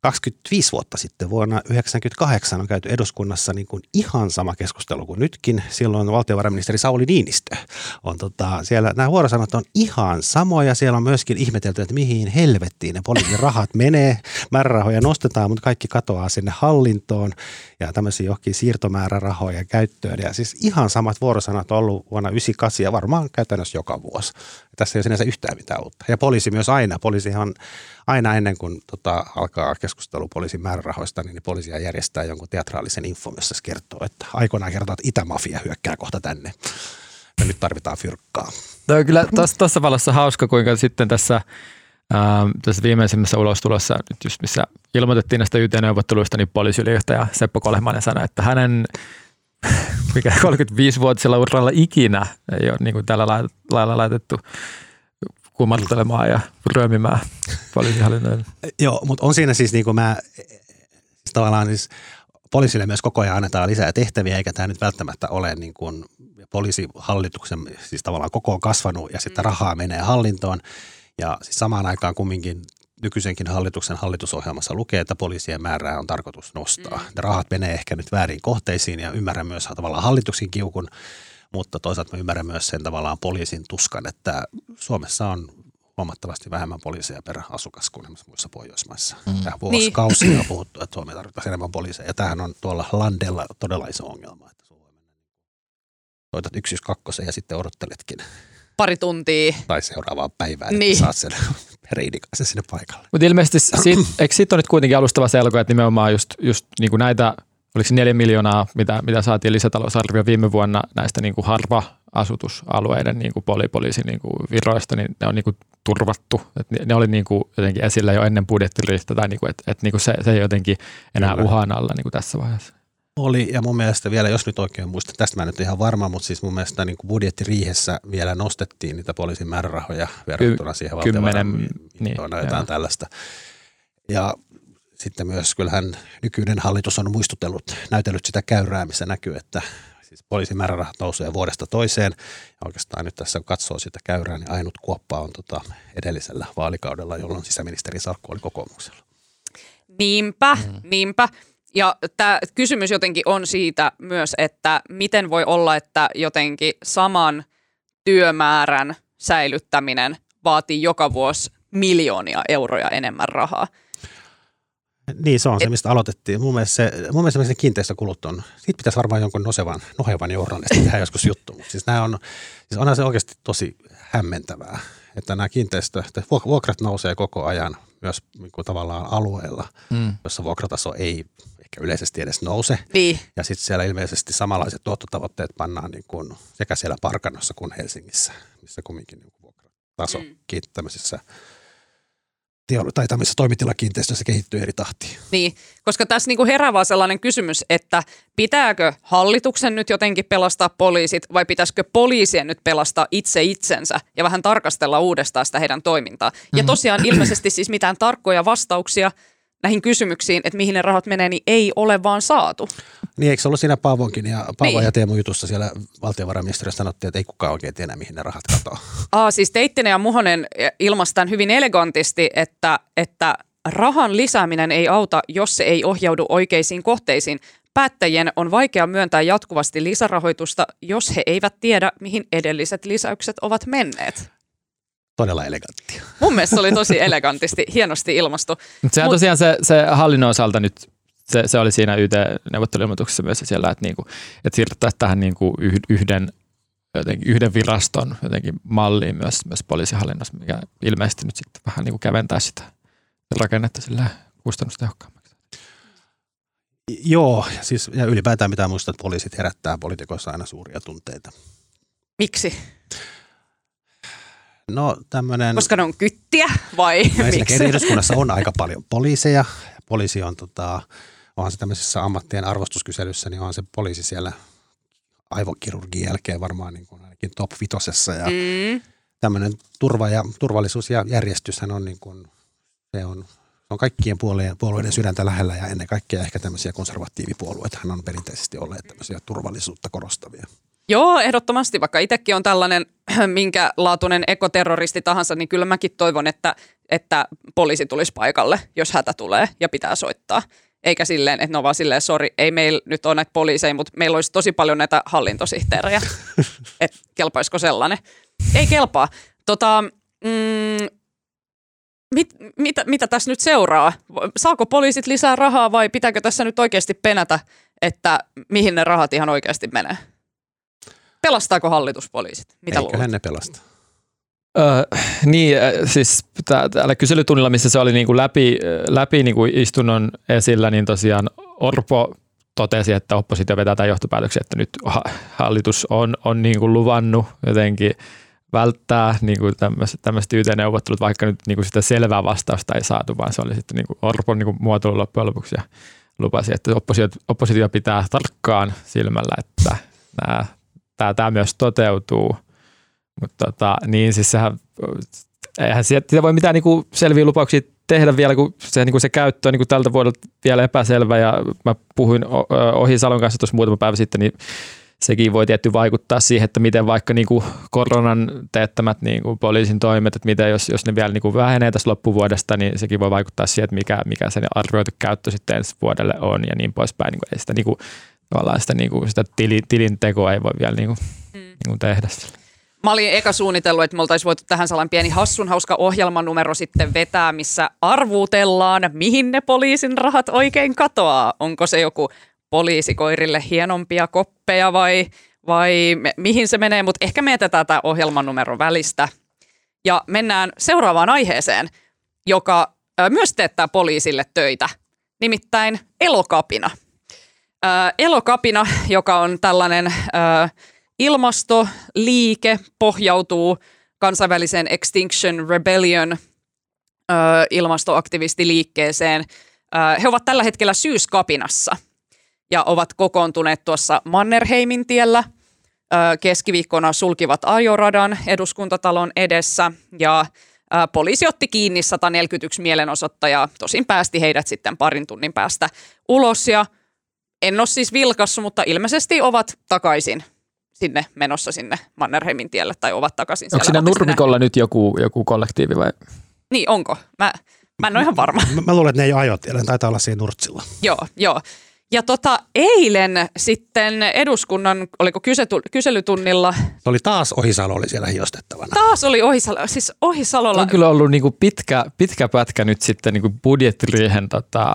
25 vuotta sitten, vuonna 1998 on käyty eduskunnassa niin kuin ihan sama keskustelu kuin nytkin. Silloin valtiovarainministeri Sauli Niinistö on tota, siellä, nämä vuorosanat on ihan samoja. Siellä on myöskin ihmetelty, että mihin helvettiin ne poliisin rahat menee. Määrärahoja nostetaan, mutta kaikki katoaa sinne hallintoon ja tämmöisiä johonkin siirtomäärärahoja käyttöön. Ja siis ihan samat vuorosanat on ollut vuonna 1998 ja varmaan käytännössä joka vuosi. Tässä ei ole sinänsä yhtään mitään uutta. Ja poliisi myös aina. Poliisihan aina ennen kuin tota, alkaa keskustelu poliisin määrärahoista, niin poliisia järjestää jonkun teatraalisen infon, jossa se kertoo, että aikoinaan kertoo, että Itämafia hyökkää kohta tänne. Ja nyt tarvitaan fyrkkaa. Tämä on kyllä tuossa valossa hauska, kuinka sitten tässä, ää, tässä viimeisimmässä ulostulossa, nyt just missä ilmoitettiin näistä YT-neuvotteluista, niin poliisiylijohtaja Seppo Kolehmanen sanoi, että hänen mikä 35-vuotisella uralla ikinä ei ole niin kuin tällä lailla laitettu kumartelemaan ja ryömimään poliisihallinnon. Joo, mutta on siinä siis niin kuin mä, siis tavallaan siis poliisille myös koko ajan annetaan lisää tehtäviä, eikä tämä nyt välttämättä ole niin kuin poliisihallituksen, siis tavallaan koko on kasvanut ja sitten rahaa menee hallintoon. Ja siis samaan aikaan kumminkin nykyisenkin hallituksen hallitusohjelmassa lukee, että poliisien määrää on tarkoitus nostaa. Ne rahat menee ehkä nyt väärin kohteisiin ja ymmärrän myös tavallaan hallituksen kiukun, mutta toisaalta mä ymmärrän myös sen tavallaan poliisin tuskan, että Suomessa on huomattavasti vähemmän poliiseja per asukas kuin esimerkiksi muissa Pohjoismaissa. Mm. Ja vuosikausia niin. on puhuttu, että Suomeen tarvitaan enemmän poliiseja. Ja tämähän on tuolla landella todella iso ongelma, että sulla voi mennä soitat 112 ja sitten odotteletkin Pari tuntia. tai seuraavaa päivää, Niin. että saat sen reidikaisen sinne paikalle. Mutta ilmeisesti siitä, eikö siitä ole nyt kuitenkin alustava selko, että nimenomaan just, just niin kuin näitä, oliko se neljä miljoonaa, mitä, mitä saatiin lisätalousarvio viime vuonna näistä niin kuin harva-asutusalueiden niin kuin polipoliisin niin kuin viroista, niin ne on niin kuin turvattu. Et ne, ne oli niin kuin jotenkin esillä jo ennen budjettiriihtä, tai niin kuin, että et niin kuin se, se ei jotenkin enää Kyllä. uhan alla niin kuin tässä vaiheessa. Oli, ja mun mielestä vielä, jos nyt oikein muistan, tästä mä en nyt ihan varma, mutta siis mun mielestä niin kuin budjettiriihessä vielä nostettiin niitä poliisin määrärahoja verrattuna siihen kymmenen, valtiovarainministeriöön niin, tai jotain joo. tällaista. Ja sitten myös kyllähän nykyinen hallitus on muistutellut, näytellyt sitä käyrää, missä näkyy, että siis poliisin määrärahat nousee vuodesta toiseen. Ja oikeastaan nyt tässä kun katsoo sitä käyrää, niin ainut kuoppa on tota edellisellä vaalikaudella, jolloin sisäministerin salkku oli kokoomuksella. Niinpä, mm. niinpä. Ja tämä kysymys jotenkin on siitä myös, että miten voi olla, että jotenkin saman työmäärän säilyttäminen vaatii joka vuosi miljoonia euroja enemmän rahaa. Niin, se on se, mistä aloitettiin. Mun mielestä, se, mun mielestä ne kiinteistökulut on, siitä pitäisi varmaan jonkun nosevan, nohevan journalistin tehdä joskus juttu. Mutta siis nämä on, siis onhan se oikeasti tosi hämmentävää, että nämä kiinteistö, että vuok- vuokrat nousee koko ajan myös niin kuin tavallaan alueella, Mm. jossa vuokrataso ei ehkä yleisesti edes nouse. Niin, Ja sitten siellä ilmeisesti samanlaiset tuottotavoitteet pannaan niin kuin sekä siellä Parkanossa kuin Helsingissä, missä kumminkin niin kuin vuokrataso Mm. mm. Tai tämmöisissä toimitilakiinteistöissä kehittyy eri tahtiin. niin, koska tässä niinku herää vaan sellainen kysymys, että pitääkö hallituksen nyt jotenkin pelastaa poliisit vai pitäisikö poliisien nyt pelastaa itse itsensä ja vähän tarkastella uudestaan sitä heidän toimintaa. Ja tosiaan ilmeisesti siis mitään tarkkoja vastauksia näihin kysymyksiin, että mihin ne rahat menee, niin ei ole vaan saatu. Niin eikö se ollut siinä Paavonkin ja Paavo Niin. ja Teemu jutussa siellä valtiovarainministeriössä sanottiin, että ei kukaan oikein tiedä, mihin ne rahat katoaa. Aa, siis Teittinen ja Muhonen ilmaisi tämän hyvin elegantisti, että, että rahan lisääminen ei auta, jos se ei ohjaudu oikeisiin kohteisiin. Päättäjien on vaikea myöntää jatkuvasti lisärahoitusta, jos he eivät tiedä, mihin edelliset lisäykset ovat menneet. Todella eleganttia. Mun mielestä se oli tosi elegantisti, hienosti ilmastu. Mutta sehän Mut- tosiaan se, se hallinnon osalta nyt, se, se oli siinä YT-neuvotteluilmoituksessa myös siellä, että, niinku, että siirryttäisiin tähän niinku yh- yhden, jotenkin, yhden viraston jotenkin malliin myös, myös poliisihallinnossa, mikä ilmeisesti nyt sitten vähän niinku keventää sitä rakennetta sillä kustannustehokkaammaksi. Joo, ja siis ja ylipäätään pitää muistaa, että poliisit herättää poliitikoissa aina suuria tunteita. Miksi? No tämmöinen, Koska ne on kyttiä vai no miksi? eduskunnassa on aika paljon poliiseja. Poliisi on, tota, onhan se tämmöisessä ammattien arvostuskyselyssä, niin onhan se poliisi siellä aivokirurgin jälkeen varmaan niin kuin ainakin top vitosessa. Ja Mm, tämmöinen turva ja, turvallisuus ja järjestyshän on, niin kuin, se on, se on kaikkien puolueiden, puolueiden sydäntä lähellä ja ennen kaikkea ehkä tämmöisiä konservatiivipuolueita on perinteisesti olleet tämmöisiä turvallisuutta korostavia. Joo, ehdottomasti. Vaikka itsekin on tällainen minkä laatuinen ekoterroristi tahansa, niin kyllä mäkin toivon, että, että poliisi tulisi paikalle, jos hätä tulee ja pitää soittaa. Eikä silleen, että ne on vaan silleen, sori, ei meillä nyt ole näitä poliiseja, mutta meillä olisi tosi paljon näitä hallintosihteerejä. että kelpaisiko sellainen? Ei kelpaa. Tota, mm, mit, mitä, mitä tässä nyt seuraa? Saako poliisit lisää rahaa vai pitääkö tässä nyt oikeasti penätä, että mihin ne rahat ihan oikeasti menee? Pelastaako hallituspoliisit? Mitä Eiköhän luulet? ne pelasta. Öö, niin, siis tää- täällä kyselytunnilla, missä se oli niinku läpi, äh, läpi niinku istunnon esillä, niin tosiaan Orpo totesi, että oppositio vetää tämän johtopäätöksen, että nyt ha- hallitus on, on niinku luvannut jotenkin välttää niinku tämmöiset YT-neuvottelut, vaikka nyt niinku sitä selvää vastausta ei saatu, vaan se oli sitten niinku Orpon niinku muotoilu loppujen lopuksi ja lupasi, että oppositio, oppositio pitää tarkkaan silmällä, että nämä, tämä, tämä myös toteutuu. Mutta tota, niin siis sehän, eihän sitä voi mitään niinku selviä lupauksia tehdä vielä, kun se, niinku se käyttö on niinku tältä vuodelta vielä epäselvä ja mä puhuin Ohisalon kanssa tuossa muutama päivä sitten, niin sekin voi tietty vaikuttaa siihen, että miten vaikka niinku koronan teettämät niinku poliisin toimet, että miten jos, jos ne vielä niinku vähenee tässä loppuvuodesta, niin sekin voi vaikuttaa siihen, että mikä, mikä sen arvioitu käyttö sitten ensi vuodelle on ja niin poispäin. Niinku ei sitä, niinku, tavallaan sitä, niinku, sitä tili, tilin tekoa ei voi vielä niinku, Mm. niinku tehdä. Mä olin eka suunnitellut, että me oltaisiin voitu tähän sellainen pieni hassun hauska ohjelmanumero sitten vetää, missä arvuutellaan, mihin ne poliisin rahat oikein katoaa. Onko se joku poliisikoirille hienompia koppeja vai, vai mihin se menee, mutta ehkä me jätetään tämä ohjelmanumero välistä. Ja mennään seuraavaan aiheeseen, joka myös teettää poliisille töitä, nimittäin elokapina. Elokapina, joka on tällainen... Ilmastoliike pohjautuu kansainväliseen Extinction Rebellion ilmastoaktivistiliikkeeseen. He ovat tällä hetkellä syyskapinassa ja ovat kokoontuneet tuossa Mannerheimin tiellä. Keskiviikkona sulkivat ajoradan eduskuntatalon edessä ja poliisi otti kiinni 141 mielenosoittajaa. Tosin päästi heidät sitten parin tunnin päästä ulos ja en ole siis vilkassu, mutta ilmeisesti ovat takaisin sinne menossa sinne Mannerheimin tielle tai ovat takaisin Onko siinä Oletteko te nurmikolla nyt joku, joku kollektiivi vai? Niin, onko? Mä, mä en ole ihan varma. Mä, mä luulen, että ne ei ole ajotiellä, ne taitaa olla siinä nurtsilla. joo, joo. Ja tota, eilen sitten eduskunnan, oliko kysetu, kyselytunnilla, Se oli taas Ohisalo oli siellä hiostettavana. taas oli Ohisalo, siis Ohisalolla, On kyllä ollut niinku pitkä, pitkä pätkä nyt sitten niinku budjettiriihen tota,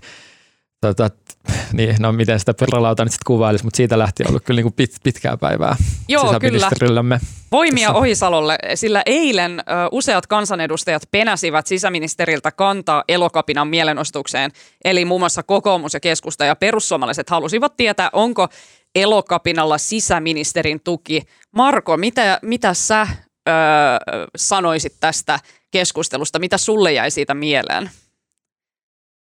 tota, niin, no miten sitä perälauta nyt sitten kuvailisi, mutta siitä lähti ollut kyllä niinku pit, pitkää päivää joo kyllä, sisäministerillämme. voimia Tässä. Ohisalolle, sillä eilen ö, useat kansanedustajat penäsivät sisäministeriltä kantaa elokapinan mielenostukseen. Eli muun muassa kokoomus ja keskusta ja perussuomalaiset halusivat tietää, onko elokapinalla sisäministerin tuki. Marko, mitä, mitä sä ö, sanoisit tästä keskustelusta? Mitä sulle jäi siitä mieleen?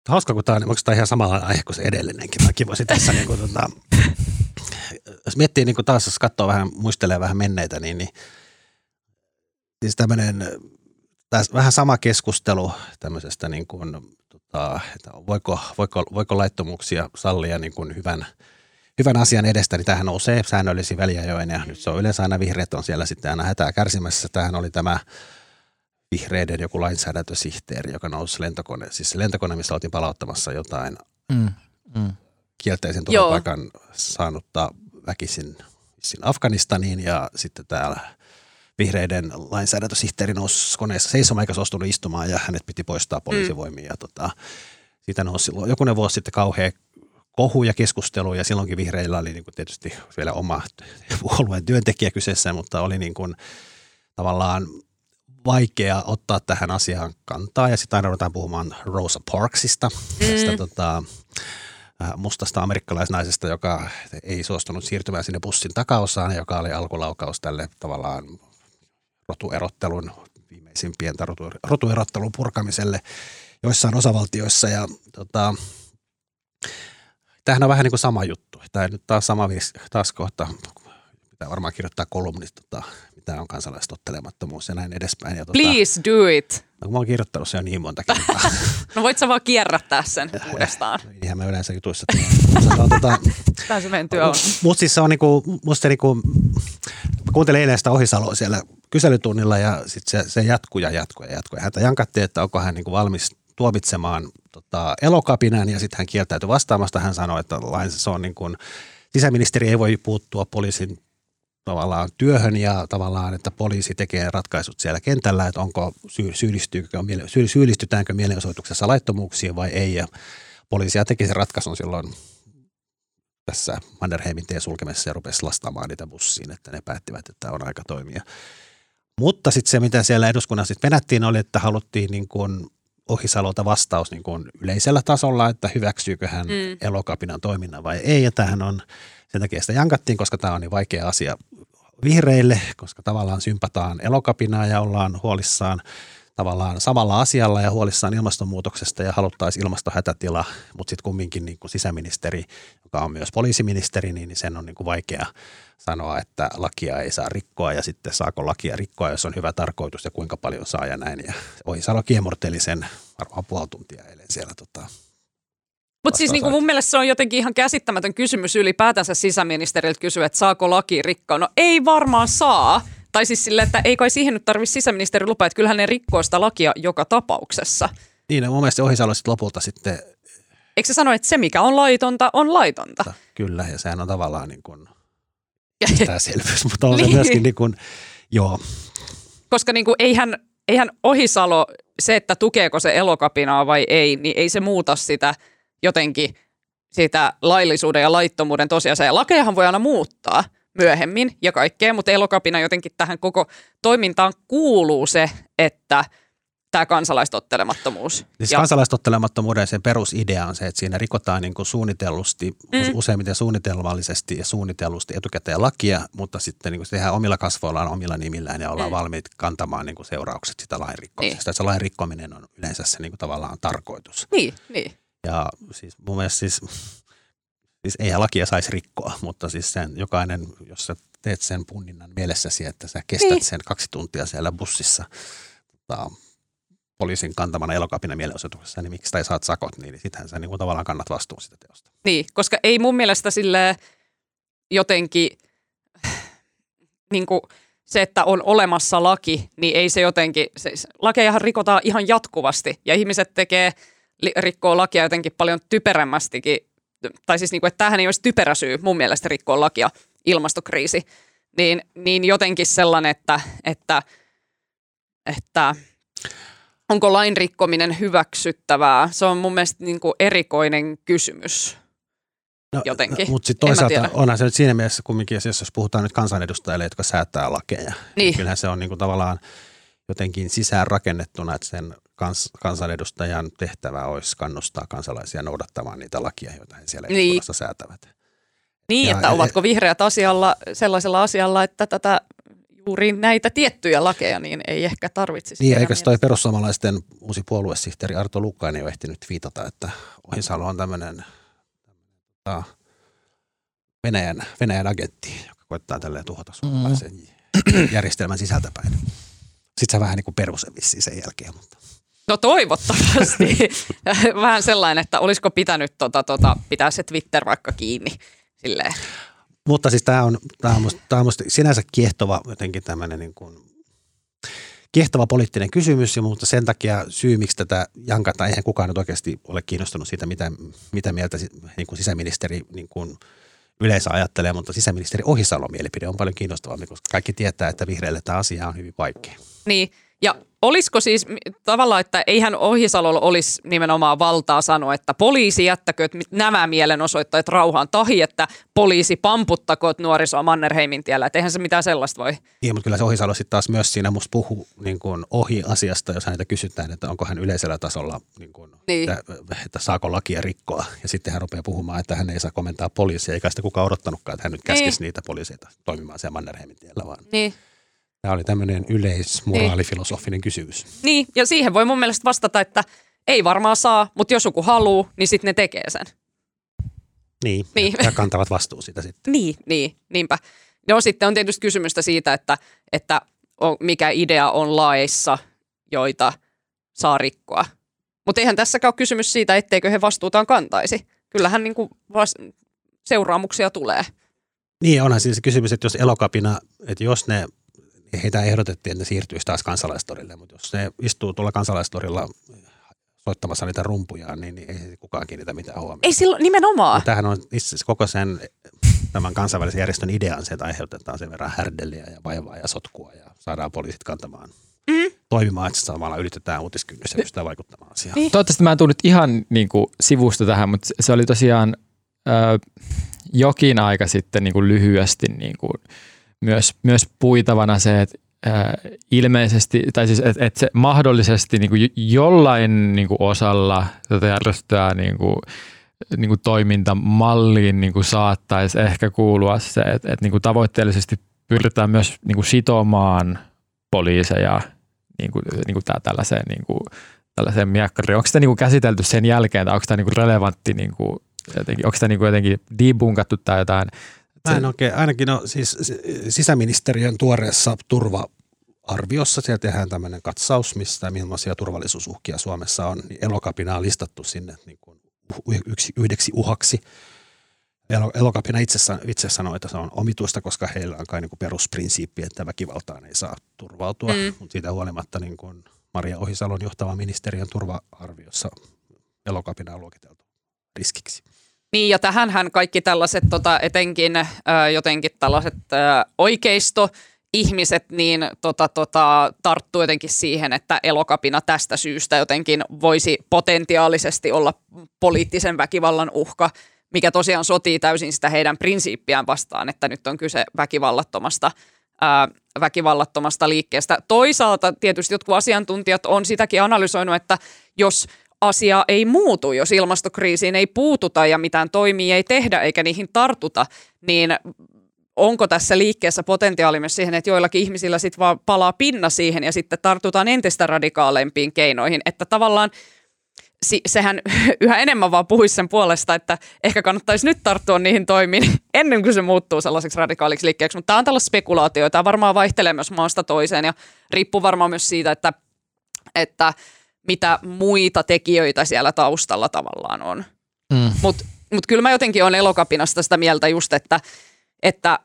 Hauska, kun tämä on oikeastaan ihan samalla aihe kuin se edellinenkin. Mäkin voisin tässä, niin kuin, tota, jos miettii niin kuin taas, jos katsoo vähän, muistelee vähän menneitä, niin, niin siis tämmöinen, vähän sama keskustelu tämmöisestä niin kuin, tota, että voiko, voiko, voiko laittomuuksia sallia niin kuin hyvän, hyvän asian edestä, niin tähän nousee säännöllisiä väliajoin ja nyt se on yleensä aina vihreät on siellä sitten aina hätää kärsimässä. Tähän oli tämä vihreiden joku lainsäädäntösihteeri, joka nousi lentokone, siis se lentokone, missä oltiin palauttamassa jotain mm, mm. kielteisen turvapaikan saanutta väkisin Afganistaniin ja sitten täällä vihreiden lainsäädäntösihteeri nousi koneessa seisomaan eikä suostunut istumaan ja hänet piti poistaa poliisivoimia. Mm. Ja tota, siitä nousi silloin jokunen vuosi sitten kauhean kohu ja keskustelu ja silloinkin vihreillä oli niin kuin tietysti vielä oma puolueen työntekijä kyseessä, mutta oli niin kuin tavallaan vaikea ottaa tähän asiaan kantaa ja sitten aina ruvetaan puhumaan Rosa Parksista, mm. tästä tota, äh, mustasta amerikkalaisnaisesta, joka ei suostunut siirtymään sinne bussin takaosaan, joka oli alkulaukaus tälle tavallaan rotuerottelun, viimeisin pientä rotu, rotuerottelun purkamiselle joissain osavaltioissa. Ja, tota, tämähän on vähän niin kuin sama juttu. Tämä nyt taas sama taas kohta, pitää varmaan kirjoittaa kolumnista, tota, mitä on kansalaistottelemattomuus ja näin edespäin. Ja, tota, Please do it. No, mä oon kirjoittanut sen jo niin monta kertaa. no voit sä vaan kierrättää sen uudestaan. Ihan mä yleensä jutuissa. tota, Tämä se meidän työ on. Mutta siis se on niinku, musta niinku, mä kuuntelin eilen sitä Ohisaloa siellä kyselytunnilla ja sitten se, se jatkuu ja jatkuu ja jatkuu. Ja häntä jankattiin, että onko hän niinku valmis tuomitsemaan tota, elokapinan ja sitten hän kieltäytyi vastaamasta. Hän sanoi, että lain, se on niin kuin, sisäministeri ei voi puuttua poliisin tavallaan työhön ja tavallaan, että poliisi tekee ratkaisut siellä kentällä, että onko syyllistytäänkö mielenosoituksessa laittomuuksiin vai ei. Ja poliisia teki sen ratkaisun silloin tässä Mannerheimin tien sulkemisessa ja rupesi lastaamaan niitä bussiin, että ne päättivät, että on aika toimia. Mutta sitten se, mitä siellä eduskunnassa sitten venättiin, oli, että haluttiin niin kuin Ohisalolta vastaus niin kuin yleisellä tasolla, että hyväksyykö hän mm. elokapinan toiminnan vai ei. Ja tämähän on, sen takia sitä jankattiin, koska tämä on niin vaikea asia vihreille, koska tavallaan sympataan elokapinaa ja ollaan huolissaan tavallaan samalla asialla ja huolissaan ilmastonmuutoksesta ja haluttaisiin ilmastohätätila, mutta sitten kumminkin niin kuin sisäministeri, joka on myös poliisiministeri, niin sen on niin kuin vaikea sanoa, että lakia ei saa rikkoa ja sitten saako lakia rikkoa, jos on hyvä tarkoitus ja kuinka paljon saa ja näin. Ja Ohisalo kiemurteli sen varmaan puoli tuntia eilen siellä tota, mutta siis niin kuin mun mielestä se on jotenkin ihan käsittämätön kysymys ylipäätänsä sisäministeriltä kysyä, että saako laki rikkoa. No ei varmaan saa. Tai siis sille, että ei kai siihen nyt tarvitse sisäministeri lupaa, että kyllähän ne rikkoo sitä lakia joka tapauksessa. Niin, mun mielestä Ohisalo sitten lopulta sitten... Eikö se sano, että se mikä on laitonta, on laitonta? Kyllä, ja sehän on tavallaan niin kuin tämä selvyys, mutta on niin. se myöskin niin kuin, joo. Koska niin kuin eihän, eihän Ohisalo, se, että tukeeko se elokapinaa vai ei, niin ei se muuta sitä jotenkin sitä laillisuuden ja laittomuuden tosiasiaa. Lakejahan voi aina muuttaa myöhemmin ja kaikkea, mutta elokapina jotenkin tähän koko toimintaan kuuluu se, että – tämä kansalaistottelemattomuus. Siis ja. kansalaistottelemattomuuden sen perusidea on se, että siinä rikotaan niin kuin suunnitellusti, mm. useimmiten suunnitelmallisesti ja suunnitellusti etukäteen lakia, mutta sitten niin kuin se tehdään omilla kasvoillaan, omilla nimillään ja ollaan mm. valmiit kantamaan niin kuin seuraukset sitä lain rikkomisesta. Niin. Se lain rikkominen on yleensä se niin kuin tavallaan tarkoitus. Niin, niin. Ja siis mun mielestä siis, siis eihän lakia saisi rikkoa, mutta siis sen jokainen, jos sä teet sen punninnan mielessäsi, että sä kestät niin. sen kaksi tuntia siellä bussissa, tota, poliisin kantamana elokapina mielenosoituksessa, niin miksi tai saat sakot, niin sittenhän sä niin kuin tavallaan kannat vastuun sitä teosta. Niin, koska ei mun mielestä sille jotenkin niin kuin se, että on olemassa laki, niin ei se jotenkin, se, lakejahan rikotaan ihan jatkuvasti ja ihmiset tekee, rikkoo lakia jotenkin paljon typerämmästikin, tai siis niin kuin, että tämähän ei olisi typerä syy mun mielestä rikkoa lakia, ilmastokriisi, niin, niin jotenkin sellainen, että, että, että onko lain rikkominen hyväksyttävää? Se on mun mielestä niin kuin erikoinen kysymys. No, jotenkin. Mutta sitten toisaalta onhan se nyt siinä mielessä kumminkin, jos puhutaan nyt kansanedustajille, jotka säätää lakeja. Niin. Kyllähän se on niin kuin tavallaan jotenkin sisään rakennettuna, että sen kans, kansanedustajan tehtävä olisi kannustaa kansalaisia noudattamaan niitä lakia, joita he siellä niin. säätävät. Niin, ja, että ovatko vihreät asialla, sellaisella asialla, että tätä juuri näitä tiettyjä lakeja, niin ei ehkä tarvitsisi. Niin, eikö toi perussuomalaisten uusi puoluesihteeri Arto Lukkainen jo ehtinyt viitata, että Ohisalo on tämmöinen tota, Venäjän, Venäjän agentti, joka koittaa tälleen tuhota suomalaisen mm. järjestelmän sisältäpäin. Sitten se vähän niin kuin sen jälkeen. Mutta. No toivottavasti. Vähän sellainen, että olisiko pitänyt tota, tota, pitää se Twitter vaikka kiinni. Silleen. Mutta siis tämä on, tämä on, musta, tämä on musta sinänsä kiehtova jotenkin tämmöinen niin kuin kiehtova poliittinen kysymys, ja mutta sen takia syy, miksi tätä jankata, eihän kukaan nyt oikeasti ole kiinnostunut siitä, mitä, mitä mieltä niin kuin sisäministeri niin kuin yleensä ajattelee, mutta sisäministeri Ohisalon mielipide on paljon kiinnostavampi, koska kaikki tietää, että vihreille tämä asia on hyvin vaikea. Niin, ja olisiko siis tavallaan, että eihän Ohisalolla olisi nimenomaan valtaa sanoa, että poliisi jättäkö nämä mielenosoittajat rauhaan tahi, että poliisi pamputtakoot nuorisoa Mannerheimin tiellä. Että eihän se mitään sellaista voi. Niin, mutta kyllä se Ohisalo sitten taas myös siinä musta puhuu niin kuin ohi asiasta, jos häneltä kysytään, että onko hän yleisellä tasolla, niin kuin, niin. Että, että, saako lakia rikkoa. Ja sitten hän rupeaa puhumaan, että hän ei saa komentaa poliisia, eikä sitä kukaan odottanutkaan, että hän nyt käskisi niin. niitä poliiseita toimimaan siellä Mannerheimin tiellä. Vaan. Niin. Tämä oli tämmöinen yleismoraalifilosofinen niin. kysymys. Niin, ja siihen voi mun mielestä vastata, että ei varmaan saa, mutta jos joku haluaa, niin sitten ne tekee sen. Niin, niin. ja kantavat vastuun siitä sitten. niin, niin, niinpä. No sitten on tietysti kysymystä siitä, että, että on, mikä idea on laissa, joita saa rikkoa. Mutta eihän tässäkään ole kysymys siitä, etteikö he vastuutaan kantaisi. Kyllähän niin kuin vas- seuraamuksia tulee. Niin, onhan siis se kysymys, että jos elokapina, että jos ne heitä ehdotettiin, että ne siirtyisi taas kansalaistorille, mutta jos ne istuu tuolla kansalaistorilla soittamassa niitä rumpuja, niin, niin ei kukaan kiinnitä mitään huomiota. Ei silloin nimenomaan. tämähän on itse koko sen tämän kansainvälisen järjestön idean se, että aiheutetaan sen verran härdeliä ja vaivaa ja sotkua ja saadaan poliisit kantamaan mm. toimimaan, että samalla ylitetään uutiskynnys ja pystytään vaikuttamaan asiaan. Niin. Toivottavasti mä en tullut ihan niin kuin, sivusta tähän, mutta se oli tosiaan ö, jokin aika sitten niin kuin lyhyesti niin kuin, myös, myös puitavana se, että ää, ilmeisesti, tai siis että et se mahdollisesti niin kuin jollain niin kuin osalla tätä järjestöä niin kuin, niin kuin toimintamalliin niin kuin saattaisi ehkä kuulua se, että, että niin kuin tavoitteellisesti pyritään myös niin kuin sitomaan poliiseja niin kuin, niin kuin tää, tällaiseen, niin kuin, tällaiseen miekkariin. Onko sitä niin kuin käsitelty sen jälkeen tai onko tämä niin kuin relevantti, niin kuin, jotenkin, onko sitä niin kuin jotenkin debunkattu tai jotain Mä en oikein, ainakin no, siis sisäministeriön tuoreessa turva-arviossa, siellä tehdään tämmöinen katsaus, mistä millaisia turvallisuusuhkia Suomessa on, niin elokapina on listattu sinne niin kuin yksi, yhdeksi uhaksi. Elokapina itse, itse sanoi, että se on omituista, koska heillä on kai niin kuin perusprinsiippi, että väkivaltaan ei saa turvautua, mm. mutta siitä huolimatta niin kuin Maria Ohisalon johtava ministeriön turva-arviossa elokapina on luokiteltu riskiksi. Niin, ja tähänhän kaikki tällaiset tota, etenkin ö, jotenkin tällaiset ö, oikeisto ihmiset niin tota, tota, tarttuu jotenkin siihen, että elokapina tästä syystä jotenkin voisi potentiaalisesti olla poliittisen väkivallan uhka, mikä tosiaan sotii täysin sitä heidän prinsiippiään vastaan, että nyt on kyse väkivallattomasta ää, väkivallattomasta liikkeestä. Toisaalta tietysti jotkut asiantuntijat on sitäkin analysoinut, että jos asia ei muutu, jos ilmastokriisiin ei puututa ja mitään toimia ei tehdä eikä niihin tartuta, niin onko tässä liikkeessä potentiaali myös siihen, että joillakin ihmisillä sitten vaan palaa pinna siihen ja sitten tartutaan entistä radikaalempiin keinoihin, että tavallaan sehän yhä enemmän vaan puhuisi sen puolesta, että ehkä kannattaisi nyt tarttua niihin toimiin ennen kuin se muuttuu sellaiseksi radikaaliksi liikkeeksi. Mutta tämä on tällaista spekulaatio, tämä varmaan vaihtelee myös maasta toiseen ja riippuu varmaan myös siitä, että, että mitä muita tekijöitä siellä taustalla tavallaan on. Mm. Mutta mut kyllä mä jotenkin olen elokapinasta sitä mieltä just, että, että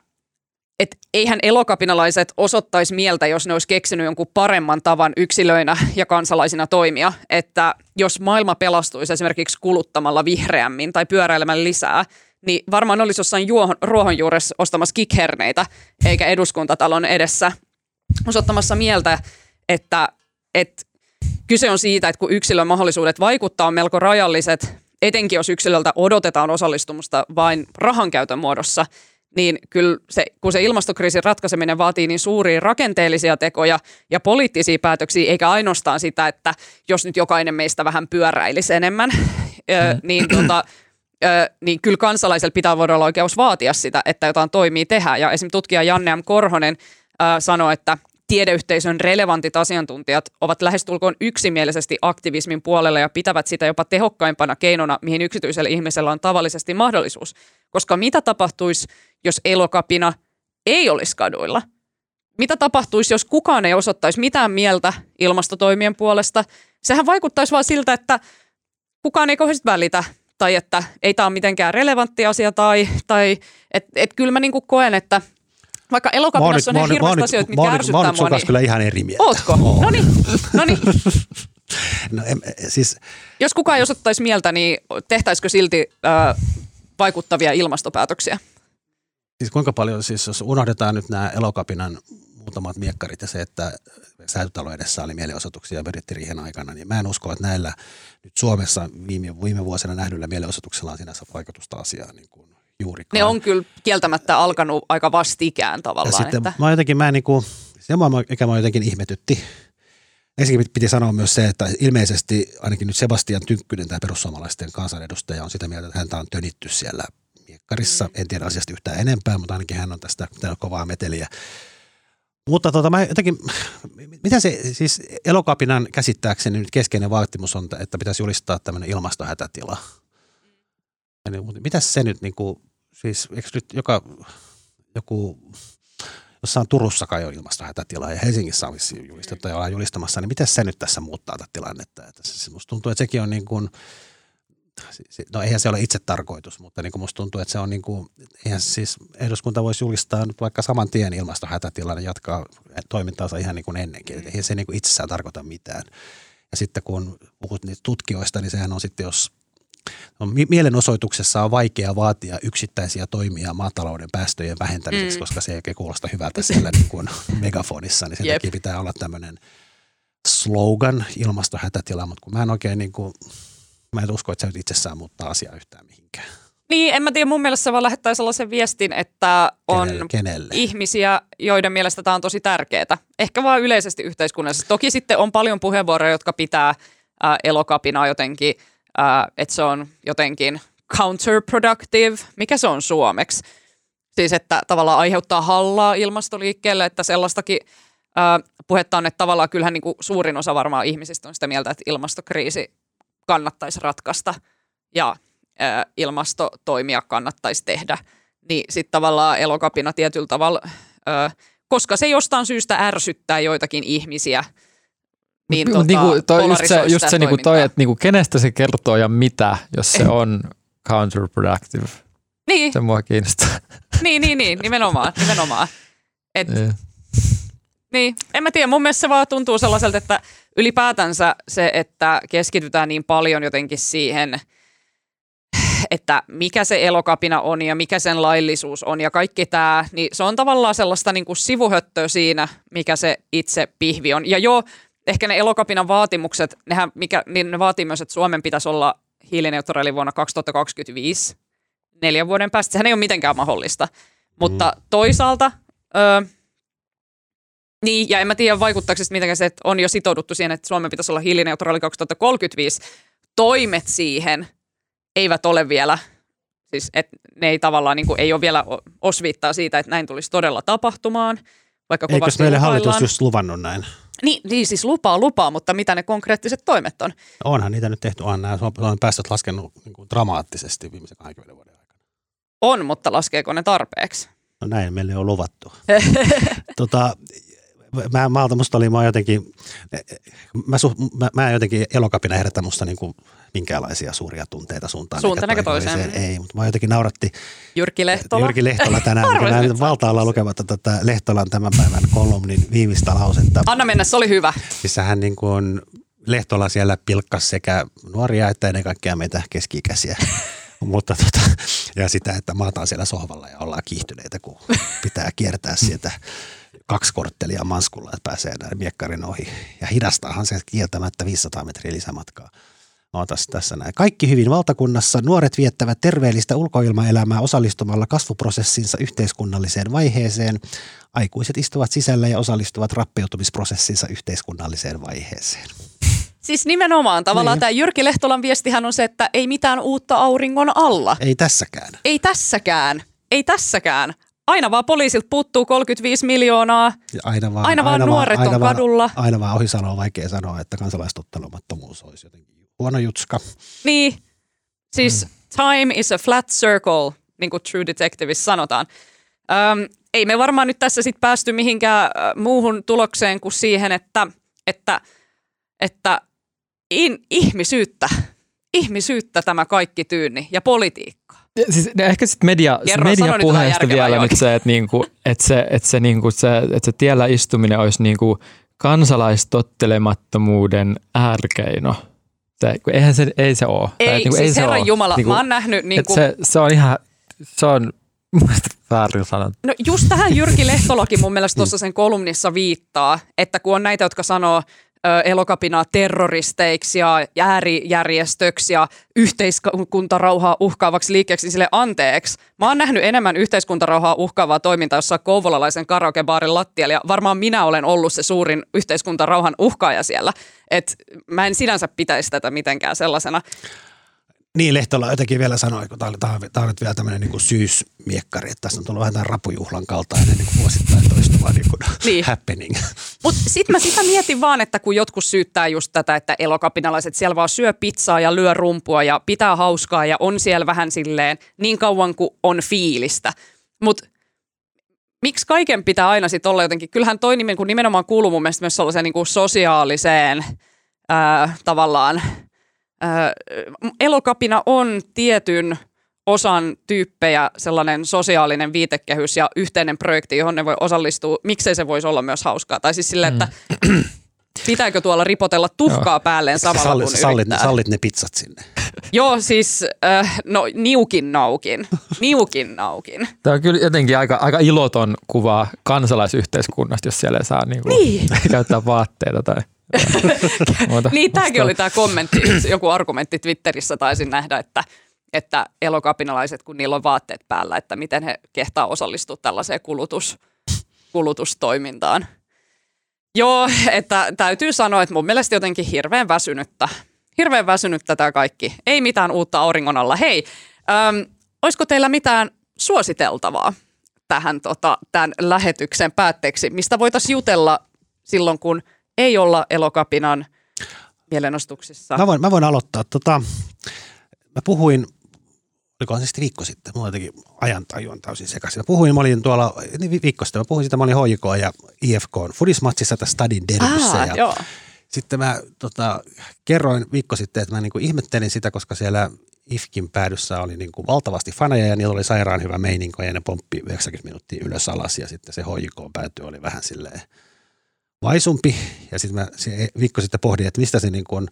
et eihän elokapinalaiset osoittaisi mieltä, jos ne olisi keksinyt jonkun paremman tavan yksilöinä ja kansalaisina toimia. Että jos maailma pelastuisi esimerkiksi kuluttamalla vihreämmin tai pyöräilemällä lisää, niin varmaan olisi jossain juohon, ruohonjuuressa ostamassa kikherneitä, eikä eduskuntatalon edessä osoittamassa mieltä, että, että kyse on siitä, että kun yksilön mahdollisuudet vaikuttaa on melko rajalliset, etenkin jos yksilöltä odotetaan osallistumusta vain rahankäytön muodossa, niin kyllä se, kun se ilmastokriisin ratkaiseminen vaatii niin suuria rakenteellisia tekoja ja poliittisia päätöksiä, eikä ainoastaan sitä, että jos nyt jokainen meistä vähän pyöräilisi enemmän, mm. niin, tota, niin kyllä kansalaisella pitää voida olla oikeus vaatia sitä, että jotain toimii tehdä. Ja esimerkiksi tutkija Janne M. Korhonen sanoi, että tiedeyhteisön relevantit asiantuntijat ovat lähestulkoon yksimielisesti aktivismin puolella ja pitävät sitä jopa tehokkaimpana keinona, mihin yksityisellä ihmisellä on tavallisesti mahdollisuus. Koska mitä tapahtuisi, jos elokapina ei olisi kaduilla? Mitä tapahtuisi, jos kukaan ei osoittaisi mitään mieltä ilmastotoimien puolesta? sehän vaikuttaisi vaan siltä, että kukaan ei kauheasti välitä tai että ei tämä ole mitenkään relevantti asia tai, tai että et kyllä mä niinku koen, että vaikka elokapinassa on hirveästi asioita, mitkä ärsyttää mua. Mä oon niin... kyllä ihan eri mieltä. Ootko? No niin, no niin. No, em, siis, Jos kukaan ei osoittaisi mieltä, niin tehtäisikö silti äh, vaikuttavia ilmastopäätöksiä? siis kuinka paljon, siis jos unohdetaan nyt nämä elokapinan muutamat miekkarit ja se, että säätötalo edessä oli mielenosoituksia budjettiriihen aikana, niin mä en usko, että näillä nyt Suomessa viime, viime vuosina nähdyillä mielenosoituksilla on sinänsä vaikutusta asiaan niin kuin juurikaan. Ne on kyllä kieltämättä alkanut aika vastikään ja tavallaan. sitten että... mä jotenkin, mä niinku, se mua, mikä mä jotenkin ihmetytti, Ensinnäkin piti sanoa myös se, että ilmeisesti ainakin nyt Sebastian Tynkkynen, tämä perussuomalaisten kansanedustaja, on sitä mieltä, että häntä on tönitty siellä miekkarissa. Mm. En tiedä asiasta yhtään enempää, mutta ainakin hän on tästä kovaa meteliä. Mutta tota, mä jotenkin, mitä se, siis elokapinan käsittääkseni nyt keskeinen vaatimus on, että pitäisi julistaa tämmöinen ilmastohätätila. Eli, mutta mitäs se nyt, niin kuin, siis eikö nyt joka, joku, jossain Turussa kai on ilmastohätätila ja Helsingissä on julistettu ja ollaan julistamassa, niin miten se nyt tässä muuttaa tätä tilannetta? Että se, musta tuntuu, että sekin on niin kuin, no eihän se ole itse tarkoitus, mutta niin kuin musta tuntuu, että se on niin kuin, eihän siis eduskunta voisi julistaa nyt vaikka saman tien ilmastohätätilan ja jatkaa toimintaansa ihan niin kuin ennenkin. Eihän se niin kuin itsessään tarkoita mitään. Ja sitten kun puhut niistä tutkijoista, niin sehän on sitten, jos No, mielenosoituksessa on vaikea vaatia yksittäisiä toimia maatalouden päästöjen vähentämiseksi, mm. koska se ei kuulosta hyvältä siellä niin kuin megafonissa, niin sen Jep. takia pitää olla tämmöinen slogan ilmastohätätila, mutta kun mä en oikein niin kuin, mä en usko, että se nyt itsessään muuttaa asiaa yhtään mihinkään. Niin, en mä tiedä, mun mielestä se vaan lähettää sellaisen viestin, että on Kenelle? Kenelle? ihmisiä, joiden mielestä tämä on tosi tärkeää. Ehkä vaan yleisesti yhteiskunnallisesti. Toki sitten on paljon puheenvuoroja, jotka pitää ää, elokapinaa jotenkin, ää, että se on jotenkin counterproductive. Mikä se on suomeksi? Siis, että tavallaan aiheuttaa hallaa ilmastoliikkeelle, että sellaistakin ää, puhetta on, että tavallaan kyllähän niin kuin suurin osa varmaan ihmisistä on sitä mieltä, että ilmastokriisi kannattaisi ratkaista ja ää, ilmastotoimia kannattaisi tehdä. Niin sitten tavallaan elokapina tietyllä tavalla, ää, koska se jostain syystä ärsyttää joitakin ihmisiä, niin, tota, niinku, toi, just se, just se niinku toi, toimintaa. että niinku, kenestä se kertoo ja mitä, jos se on counterproductive. Niin, Se mua kiinnostaa. niin, niin, niin, nimenomaan, nimenomaan. Et, Niin. Niin, en mä tiedä. Mun mielestä se vaan tuntuu sellaiselta, että ylipäätänsä se, että keskitytään niin paljon jotenkin siihen, että mikä se elokapina on ja mikä sen laillisuus on ja kaikki tämä, niin se on tavallaan sellaista niin kuin sivuhöttöä siinä, mikä se itse pihvi on. Ja joo, ehkä ne elokapinan vaatimukset, nehän, mikä, niin ne vaatii myös, että Suomen pitäisi olla hiilineutraali vuonna 2025, neljän vuoden päästä. Sehän ei ole mitenkään mahdollista. Mutta toisaalta, öö, niin, ja en mä tiedä vaikuttaako se mitenkään se, että on jo sitouduttu siihen, että Suomen pitäisi olla hiilineutraali 2035. Toimet siihen eivät ole vielä, siis että ne ei tavallaan niin kuin, ei ole vielä osviittaa siitä, että näin tulisi todella tapahtumaan. Vaikka Eikös meille lupaillaan. hallitus just luvannut näin? Niin, niin, siis lupaa lupaa, mutta mitä ne konkreettiset toimet on? Onhan niitä nyt tehty, on nämä Suomen päästöt laskenut niin kuin dramaattisesti viimeisen 20 vuoden aikana. On, mutta laskeeko ne tarpeeksi? No näin meille on luvattu. tota, mä, maalta musta oli, mä jotenkin, mä, mä, mä jotenkin elokapina herätä musta niin kuin minkäänlaisia suuria tunteita suuntaan. Suuntaan eikä toiseen. toiseen. Ei, mutta mä jotenkin nauratti Jyrki Lehtola. Jyrki Lehtola tänään, että sä valtaalla lukematta tätä Lehtolan tämän päivän kolumnin viimeistä lausetta. Anna mennä, se oli hyvä. missä hän niin kuin Lehtola siellä pilkkas sekä nuoria että ennen kaikkea meitä keski-ikäisiä. Mutta tota, ja sitä, että maataan siellä sohvalla ja ollaan kiihtyneitä, kun pitää kiertää sieltä kaksi korttelia manskulla, että pääsee näin miekkarin ohi. Ja hidastaahan se kieltämättä 500 metriä lisämatkaa. Ootas tässä näin. Kaikki hyvin valtakunnassa. Nuoret viettävät terveellistä ulkoilmaelämää osallistumalla kasvuprosessinsa yhteiskunnalliseen vaiheeseen. Aikuiset istuvat sisällä ja osallistuvat rappeutumisprosessinsa yhteiskunnalliseen vaiheeseen. Siis nimenomaan tavallaan Niin. tämä Jyrki Lehtolan viestihän on se, että ei mitään uutta auringon alla. Ei tässäkään. Ei tässäkään. Ei tässäkään. Aina vaan poliisilta puuttuu 35 miljoonaa. Ja Aina vaan, Aina vaan nuoret on vaan, kadulla. Aina vaan ohi sanoa, vaikea sanoa, että kansalaistottelemattomuus olisi jotenkin huono jutska. Niin, siis mm. time is a flat circle, niin kuin True Detectiveissa sanotaan. Öm, ei me varmaan nyt tässä sitten päästy mihinkään muuhun tulokseen kuin siihen, että, että, että in, ihmisyyttä. Ihmisyyttä tämä kaikki tyynni ja politiikkaa. Ja Siis ehkä sitten media, Kerro, mediapuheesta järkevää vielä nyt se, että, niinku, että, se, että, se, niinku, se, että se tiellä istuminen olisi niinku kansalaistottelemattomuuden äärkeino. Se, kun eihän se, ei se ole. Tai, Ei, et niinku, siis se Herran oo. Jumala, Niinku, mä oon nähnyt niin kuin, se, se on ihan, se on väärin sanottu. No just tähän Jyrki Lehtolakin mun mielestä tuossa sen kolumnissa viittaa, että kun on näitä, jotka sanoo elokapinaa terroristeiksi ja äärijärjestöksi ja yhteiskuntarauhaa uhkaavaksi liikkeeksi, niin sille anteeksi. Mä oon nähnyt enemmän yhteiskuntarauhaa uhkaavaa toimintaa jossain kouvolalaisen karaokebaarin lattialla ja varmaan minä olen ollut se suurin yhteiskuntarauhan uhkaaja siellä. Et mä en sinänsä pitäisi tätä mitenkään sellaisena. Niin, Lehtola jotenkin vielä sanoi, kun tämä on, tää on nyt vielä tämmöinen niin syysmiekkari, että tässä on tullut vähän tämän rapujuhlan kaltainen niin vuosittain toistuva niin kuin Niin. happening. Mutta sitten mä sitä mietin vaan, että kun jotkut syyttää just tätä, että elokapinalaiset siellä vaan syö pizzaa ja lyö rumpua ja pitää hauskaa ja on siellä vähän silleen niin kauan kuin on fiilistä. Mutta miksi kaiken pitää aina sitten olla jotenkin, kyllähän toi nimen, kun nimenomaan kuuluu mun mielestä myös sellaiseen niin kuin sosiaaliseen ää, tavallaan, ää, elokapina on tietyn osan tyyppejä sellainen sosiaalinen viitekehys ja yhteinen projekti, johon ne voi osallistua. Miksei se voisi olla myös hauskaa? Tai siis silleen, että pitääkö tuolla ripotella tuhkaa päälleen samalla Sallit, kun sallit, yrittää? sallit ne pizzat sinne. Joo, siis äh, no niukin naukin. Niukin naukin. Tämä on kyllä jotenkin aika, aika iloton kuva kansalaisyhteiskunnasta, jos siellä ei saa niinku, Niin. käyttää vaatteita tai. Niin, tämäkin oli tämä kommentti, joku argumentti Twitterissä taisin nähdä, että, että elokapinalaiset, kun niillä on vaatteet päällä, että miten he kehtaa osallistua tällaiseen kulutus, kulutustoimintaan. Joo, että täytyy sanoa, että mun mielestä jotenkin hirveän väsynyttä. Hirveän väsynyttä tämä kaikki. Ei mitään uutta auringon alla. Hei, äm, olisiko teillä mitään suositeltavaa tähän tota, tämän lähetyksen päätteeksi, mistä voitaisiin jutella silloin, kun ei olla elokapinan mielenostuksissa? Mä voin, mä voin aloittaa. Tota, mä puhuin, olikohan se sitten viikko sitten, mulla jotenkin ajantaju on täysin sekaisin. Mä puhuin, mä olin tuolla, niin vi- viikko sitten, mä puhuin siitä, mä olin HJK ja IFK Fudismatsissa tässä Stadin derbyssä. Ah, ja joo. Sitten mä tota, kerroin viikko sitten, että mä niinku ihmettelin sitä, koska siellä IFKin päädyssä oli niinku valtavasti faneja ja niillä oli sairaan hyvä meininko ja ne pomppi 90 minuuttia ylös alas ja sitten se HJK pääty oli vähän silleen vaisumpi. Ja sitten mä se viikko sitten pohdin, että mistä se niinku on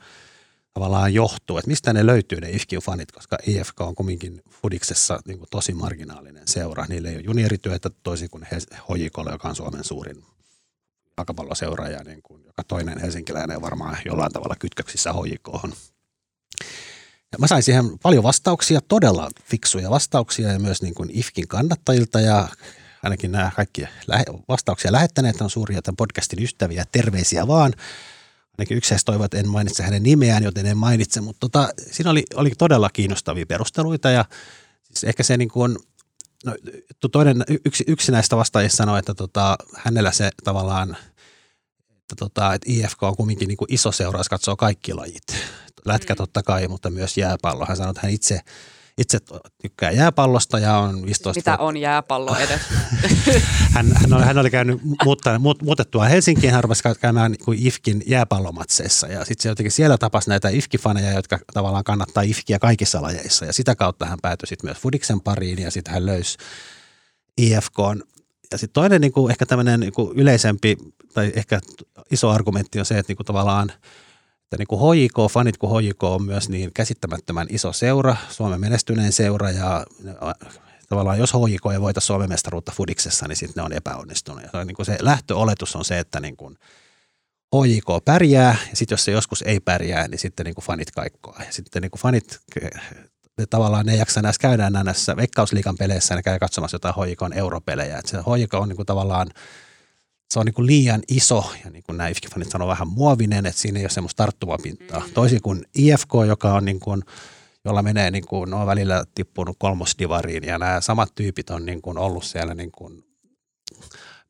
tavallaan johtuu, että mistä ne löytyy ne IFKin fanit, koska IFK on kumminkin Fudiksessa niinku tosi marginaalinen seura. Niillä ei ole juniorityötä toisin kuin HJK, joka on Suomen suurin jalkapalloseura ja niin kuin joka toinen helsinkiläinen on varmaan jollain tavalla kytköksissä HJKhon. Ja mä sain siihen paljon vastauksia, todella fiksuja vastauksia ja myös niin kuin IFKin kannattajilta ja ainakin nämä kaikki vastauksia lähettäneet on suuria tämän podcastin ystäviä, terveisiä vaan. Ainakin yksi heistä toivoi, että en mainitse hänen nimeään, joten en mainitse, mutta tota, siinä oli, oli todella kiinnostavia perusteluita ja siis ehkä se niin kuin on, no, toinen, yksi, yksi näistä vastaajista sanoi, että tota, hänellä se tavallaan, että, tota, että IFK on kumminkin niin kuin iso seura, jos katsoo kaikki lajit. Lätkä Mm. totta kai, mutta myös jääpallo. Hän sanoi, että hän itse, itse tykkää jääpallosta ja on 15 Mitä on jääpallo edes? hän, hän, oli, hän oli käynyt muuttaa, muut, muutettua Helsinkiin, hän rupesi käymään niin kuin IFKin jääpallomatseissa ja sitten se jotenkin siellä tapasi näitä IFK-faneja, jotka tavallaan kannattaa IFKiä kaikissa lajeissa ja sitä kautta hän päätyi sitten myös Fudiksen pariin ja sitten hän löysi IFKn. Ja sitten toinen niin kuin ehkä tämmöinen niin kuin yleisempi tai ehkä iso argumentti on se, että niin kuin tavallaan että niin kuin HJK-fanit, kun HJK on myös niin käsittämättömän iso seura, Suomen menestyneen seura ja tavallaan jos HJK ei voita Suomen mestaruutta Fudiksessa, niin sitten ne on epäonnistunut. Ja se, on niin kuin se lähtöoletus on se, että niin kuin HJK pärjää ja sitten jos se joskus ei pärjää, niin sitten niin kuin fanit kaikkoa. Ja sitten niin kuin fanit ne tavallaan ne ei jaksa näissä käydä näissä Veikkausliikan peleissä, ne käy katsomassa jotain HJKn europelejä. Et se HJK on niin kuin tavallaan se on niin kuin liian iso ja niin kuin nämä IFK-fanit sanoo vähän muovinen, että siinä ei ole semmoista tarttumapintaa. Mm. Toisin kuin IFK, joka on niin kuin, jolla menee niin kuin, ne on välillä tippunut kolmosdivariin ja nämä samat tyypit on niin kuin ollut siellä niin kuin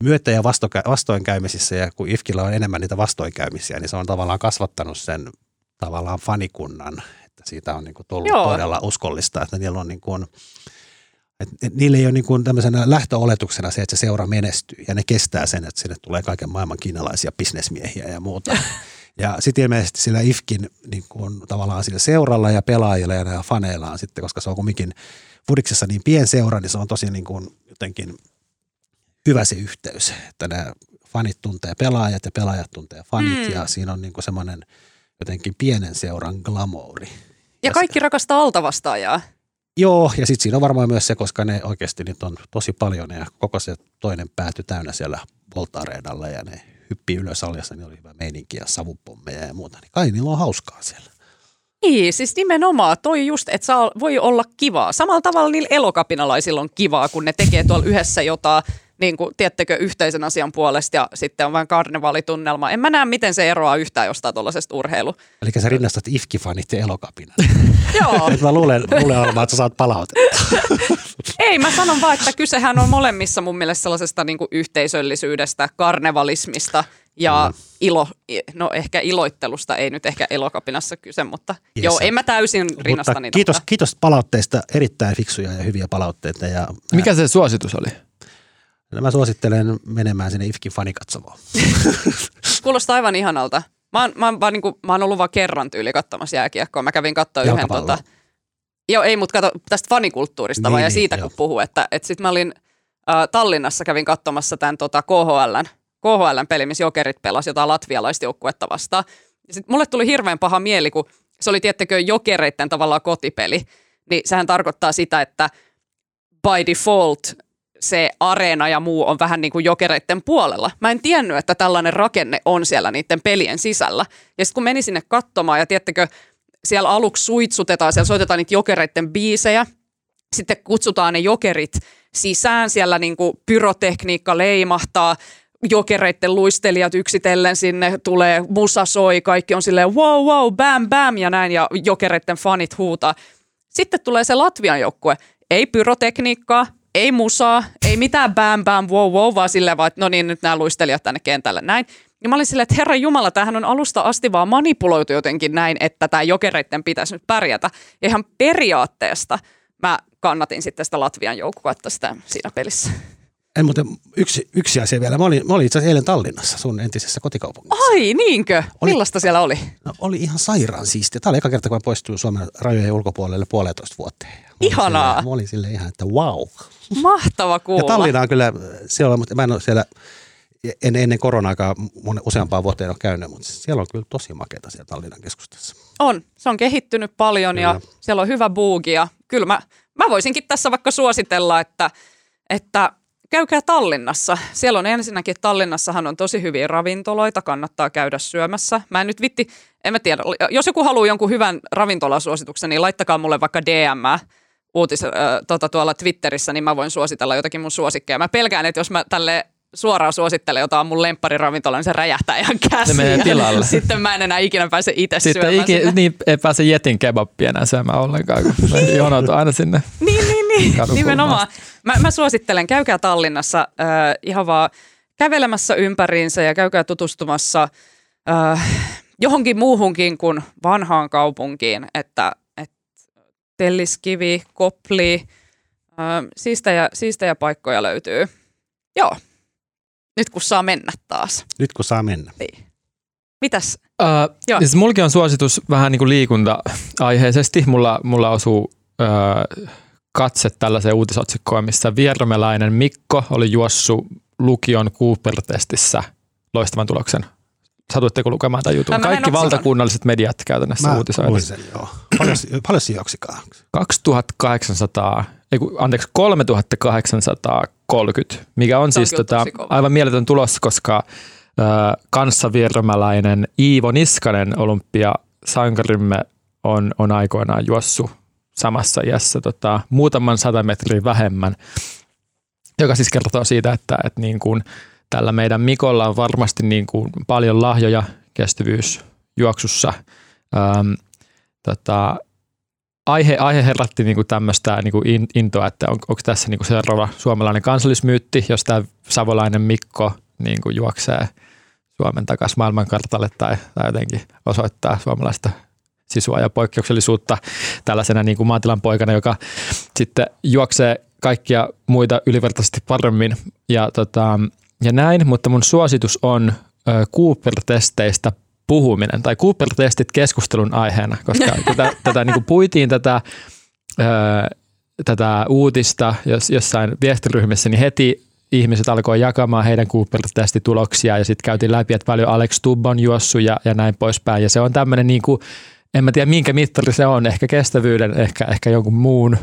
myötä- ja vastokä- vastoinkäymisissä ja kun IFKilla on enemmän niitä vastoinkäymisiä, niin se on tavallaan kasvattanut sen tavallaan fanikunnan, että siitä on niin kuin tullut. Joo. todella uskollista, että niillä on niin kuin, et, et niillä ei ole niin kuin tämmöisenä lähtöoletuksena se, että se seura menestyy ja ne kestää sen, että sinne tulee kaiken maailman kiinalaisia bisnesmiehiä ja muuta. Ja sitten ilmeisesti sillä IFKin niin kuin tavallaan sillä seuralla ja pelaajilla ja näillä faneilla on sitten, koska se on kumminkin Fudiksessa niin pien seura, niin se on tosi niin kuin jotenkin hyvä se yhteys, että nämä fanit tuntee pelaajat ja pelaajat tuntee fanit mm. ja siinä on niin kuin semmoinen jotenkin pienen seuran glamouri. Ja, ja kaikki se, rakastaa altavastaajaa. Joo, ja sitten siinä on varmaan myös se, koska ne oikeasti nyt on tosi paljon ja koko se toinen pääty täynnä siellä Volta-areenalla ja ne hyppii ylös aljassa, niin oli hyvä meininki ja savupommeja ja muuta. Niin kai niillä on hauskaa siellä. Niin, siis nimenomaan toi just, että saa, voi olla kivaa. Samalla tavalla niillä elokapinalaisilla on kivaa, kun ne tekee tuolla yhdessä jotain, niin kuin, tiettekö, yhteisen asian puolesta ja sitten on vain karnevaalitunnelma. En mä näe, miten se eroaa yhtään jostain tuollaisesta urheilu. Eli sä rinnastat ifkifanit ja elokapinan. Joo. Nyt mä luulen, luulen olemaan, että sä saat palautetta. Ei, mä sanon vaan, että kysehän on molemmissa mun mielestä sellaisesta niin kuin yhteisöllisyydestä, karnevalismista ja mm. ilo, no ehkä iloittelusta, ei nyt ehkä elokapinassa kyse, mutta yes. joo, en mä täysin rinnasta mutta niitä. Kiitos, kiitos palautteista, erittäin fiksuja ja hyviä palautteita. Ja, Mikä se suositus oli? No mä suosittelen menemään sinne IFKin fanikatsomoon. Kuulostaa aivan ihanalta. Mä oon, mä, oon vaan, niin kuin, mä oon ollut vaan kerran tyyli katsomassa jääkiekkoa. Mä kävin katsoa yhden tota, Joo, ei, mutta kato tästä fanikulttuurista niin, vaan ja niin, siitä niin, kun puhuu, että, että sitten mä olin äh, Tallinnassa kävin katsomassa tämän tota, KHLn, KHLn peli, missä Jokerit pelasi jotain latvialaista joukkuetta vastaan. Ja sitten mulle tuli hirveän paha mieli, kun se oli tiettäkö Jokereitten tavallaan kotipeli, niin sehän tarkoittaa sitä, että by default se areena ja muu on vähän niin kuin jokereiden puolella. Mä en tiennyt, että tällainen rakenne on siellä niiden pelien sisällä. Ja sitten kun meni sinne katsomaan ja tiettäkö, siellä aluksi suitsutetaan, siellä soitetaan niitä jokereiden biisejä, sitten kutsutaan ne jokerit sisään, siellä niin kuin pyrotekniikka leimahtaa, jokereiden luistelijat yksitellen sinne tulee, musa soi, kaikki on silleen wow, wow, bam, bam ja näin, ja jokereiden fanit huutaa. Sitten tulee se Latvian joukkue, ei pyrotekniikkaa, ei musaa, ei mitään bam bam wow wow, vaan silleen vaan, että no niin, nyt nämä luistelijat tänne kentälle näin. Ja mä olin silleen, että herra Jumala, tämähän on alusta asti vaan manipuloitu jotenkin näin, että tämä jokereiden pitäisi nyt pärjätä. Ja ihan periaatteesta mä kannatin sitten sitä Latvian joukkuetta sitä siinä pelissä. En muuten yksi, yksi asia vielä. Mä olin, mä olin itse asiassa eilen Tallinnassa, sun entisessä kotikaupungissa. Ai niinkö? Oli, Millaista siellä oli? No, oli ihan sairaan siistiä. Tämä oli eka kerta, kun mä poistuin Suomen rajojen ulkopuolelle puolitoista vuotta. Ihanaa. Sille, mä olin sille ihan, että wow. Mahtava kuulla. Ja Tallinna on kyllä, siellä mutta mä en ole siellä en, ennen koronaakaan useampaa vuotta en ole käynyt, mutta siellä on kyllä tosi makeita siellä Tallinnan keskustassa. On, se on kehittynyt paljon kyllä. ja siellä on hyvä buugi ja kyllä mä, mä voisinkin tässä vaikka suositella, että, että käykää Tallinnassa. Siellä on ensinnäkin, Tallinnassahan on tosi hyviä ravintoloita, kannattaa käydä syömässä. Mä en nyt vitti, en mä tiedä, jos joku haluaa jonkun hyvän ravintolasuosituksen, niin laittakaa mulle vaikka DM uutis äh, tota, tuolla Twitterissä, niin mä voin suositella jotakin mun suosikkeja. Mä pelkään, että jos mä tälle suoraan suosittelen jotain mun lemppariravintolaa, niin se räjähtää ihan käsiin. Tilalle. Sitten mä en enää ikinä pääse itse Sitten syömään iki, niin ei pääse jetin kebappia enää syömään ollenkaan, kun niin. jonot aina sinne. Niin, niin. Nimenomaan. Mä, mä suosittelen, käykää Tallinnassa äh, ihan vaan kävelemässä ympäriinsä ja käykää tutustumassa äh, johonkin muuhunkin kuin vanhaan kaupunkiin, että, että Telliskivi, Kopli, äh, siistejä, siistejä paikkoja löytyy. Joo, nyt kun saa mennä taas. Nyt kun saa mennä. Niin. Mitäs? Uh, Joo. Siis mullakin on suositus vähän niin kuin liikunta-aiheisesti. Mulla, mulla osuu uh, katse tällaiseen uutisotsikkoon, missä viermeläinen Mikko oli juossut lukion Cooper-testissä loistavan tuloksen. Satuitteko lukemaan tämän jutun? Kaikki valtakunnalliset mediat käytännössä uutisoivat. sen, joo. Paljon, paljon se juoksikaan? 2800, ei kun, anteeksi, 3830, mikä on, siis tota, aivan mieletön tulos, koska äh, kanssavirmäläinen Iivo Niskanen olympia sankarimme on, on aikoinaan juossut samassa iässä tota, muutaman sata metriä vähemmän, joka siis kertoo siitä, että, että niin kuin tällä meidän Mikolla on varmasti niin kuin paljon lahjoja kestävyysjuoksussa. Ähm, tota, aihe, aihe herätti niin kuin tämmöistä niin kuin intoa, että on, onko tässä niin kuin seuraava suomalainen kansallismyytti, jos tämä savolainen Mikko niin kuin juoksee Suomen takaisin maailmankartalle tai, tai jotenkin osoittaa suomalaista sisua ja poikkeuksellisuutta tällaisena niin kuin maatilan poikana, joka sitten juoksee kaikkia muita ylivertaisesti paremmin ja, tota, ja näin, mutta mun suositus on Cooper-testeistä puhuminen tai Cooper-testit keskustelun aiheena, koska tätä, tätä niin kuin puitiin tätä, öö, tätä uutista jos, jossain viestiryhmissä, niin heti ihmiset alkoi jakamaan heidän Cooper-testituloksia ja sitten käytiin läpi, että paljon Alex Tubb on juossut ja, ja näin poispäin. Ja se on tämmöinen, niin kuin, en mä tiedä minkä mittari se on, ehkä kestävyyden, ehkä, ehkä jonkun muun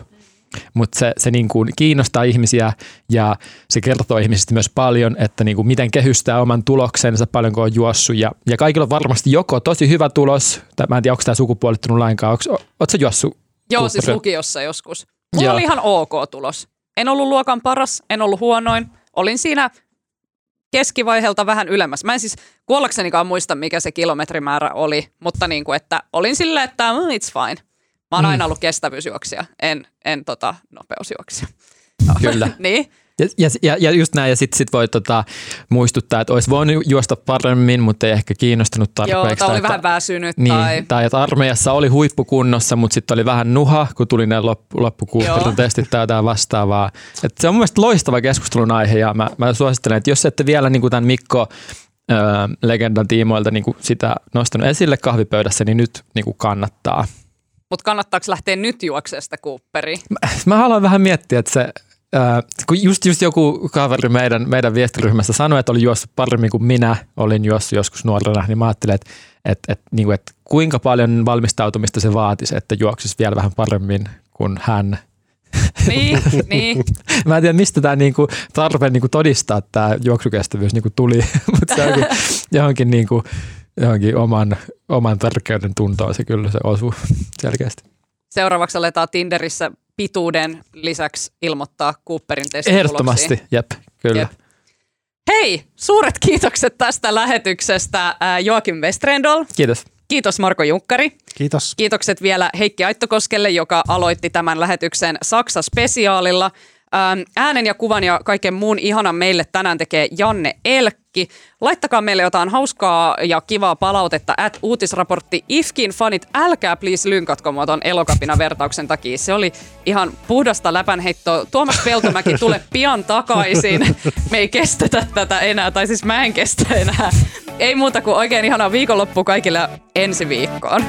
mutta se, se niin kuin kiinnostaa ihmisiä ja se kertoo ihmisistä myös paljon, että niin kuin miten kehystää oman tuloksensa, paljonko on juossut ja, ja kaikilla on varmasti joko tosi hyvä tulos, tai mä en tiedä onko tämä sukupuolittunut lainkaan, oletko juossut? Joo, siis lukiossa joskus. Mulla Joo. oli ihan ok tulos. En ollut luokan paras, en ollut huonoin. Olin siinä keskivaiheelta vähän ylemmäs. Mä en siis kuollaksenikaan muista, mikä se kilometrimäärä oli, mutta niin kuin, että olin silleen, että mm, it's fine. Mä oon mm. aina ollut kestävyysjuoksija, en, en tota, nopeusjuoksija. Kyllä. niin. Ja, ja, ja just näin, ja sitten sit voi tota, muistuttaa, että olisi voinut juosta paremmin, mutta ei ehkä kiinnostanut tarpeeksi. Joo, tai oli että, vähän väsynyt. Niin, tai... tai että armeijassa oli huippukunnossa, mutta sitten oli vähän nuha, kun tuli ne loppu, testit tai jotain vastaavaa. Et se on mun loistava keskustelun aihe, ja mä, mä suosittelen, että jos ette vielä niin tämän Mikko öö, legendan tiimoilta niin sitä nostanut esille kahvipöydässä, niin nyt niin kannattaa. Mutta kannattaako lähteä nyt juokseesta Cooperiin? Mä, mä haluan vähän miettiä, että se Äh, kun just, just joku kaveri meidän, meidän viestiryhmässä sanoi, että oli juossut paremmin kuin minä olin juossut joskus nuorena, niin mä ajattelin, että, että, että, niin kuin, että kuinka paljon valmistautumista se vaatisi, että juoksisi vielä vähän paremmin kuin hän. Niin, niin. Mä en tiedä, mistä tämä niinku tarve niinku todistaa tämä juoksukestävyys niinku tuli, mutta se onkin johonkin, niinku, johonkin oman, oman tärkeyden tuntoon se kyllä se osuu selkeästi. Seuraavaksi aletaan Tinderissä pituuden lisäksi ilmoittaa Cooperin testituloksia. Ehdottomasti, jep, kyllä. Jep. Hei, suuret kiitokset tästä lähetyksestä Joakim Westrendol. Kiitos. Kiitos Marko Junkkari. Kiitos. Kiitokset vielä Heikki Aittokoskelle, joka aloitti tämän lähetyksen Saksa-spesiaalilla. Ähm, äänen ja kuvan ja kaiken muun ihanan meille tänään tekee Janne Elkki. Laittakaa meille jotain hauskaa ja kivaa palautetta at uutisraportti Ifkin fanit. Älkää please lynkatko mua ton elokapina vertauksen takia. Se oli ihan puhdasta läpänheittoa. Tuomas Peltomäki, tule pian takaisin. Me ei kestetä tätä enää, tai siis mä en kestä enää. Ei muuta kuin oikein ihanaa viikonloppu kaikille ensi viikkoon.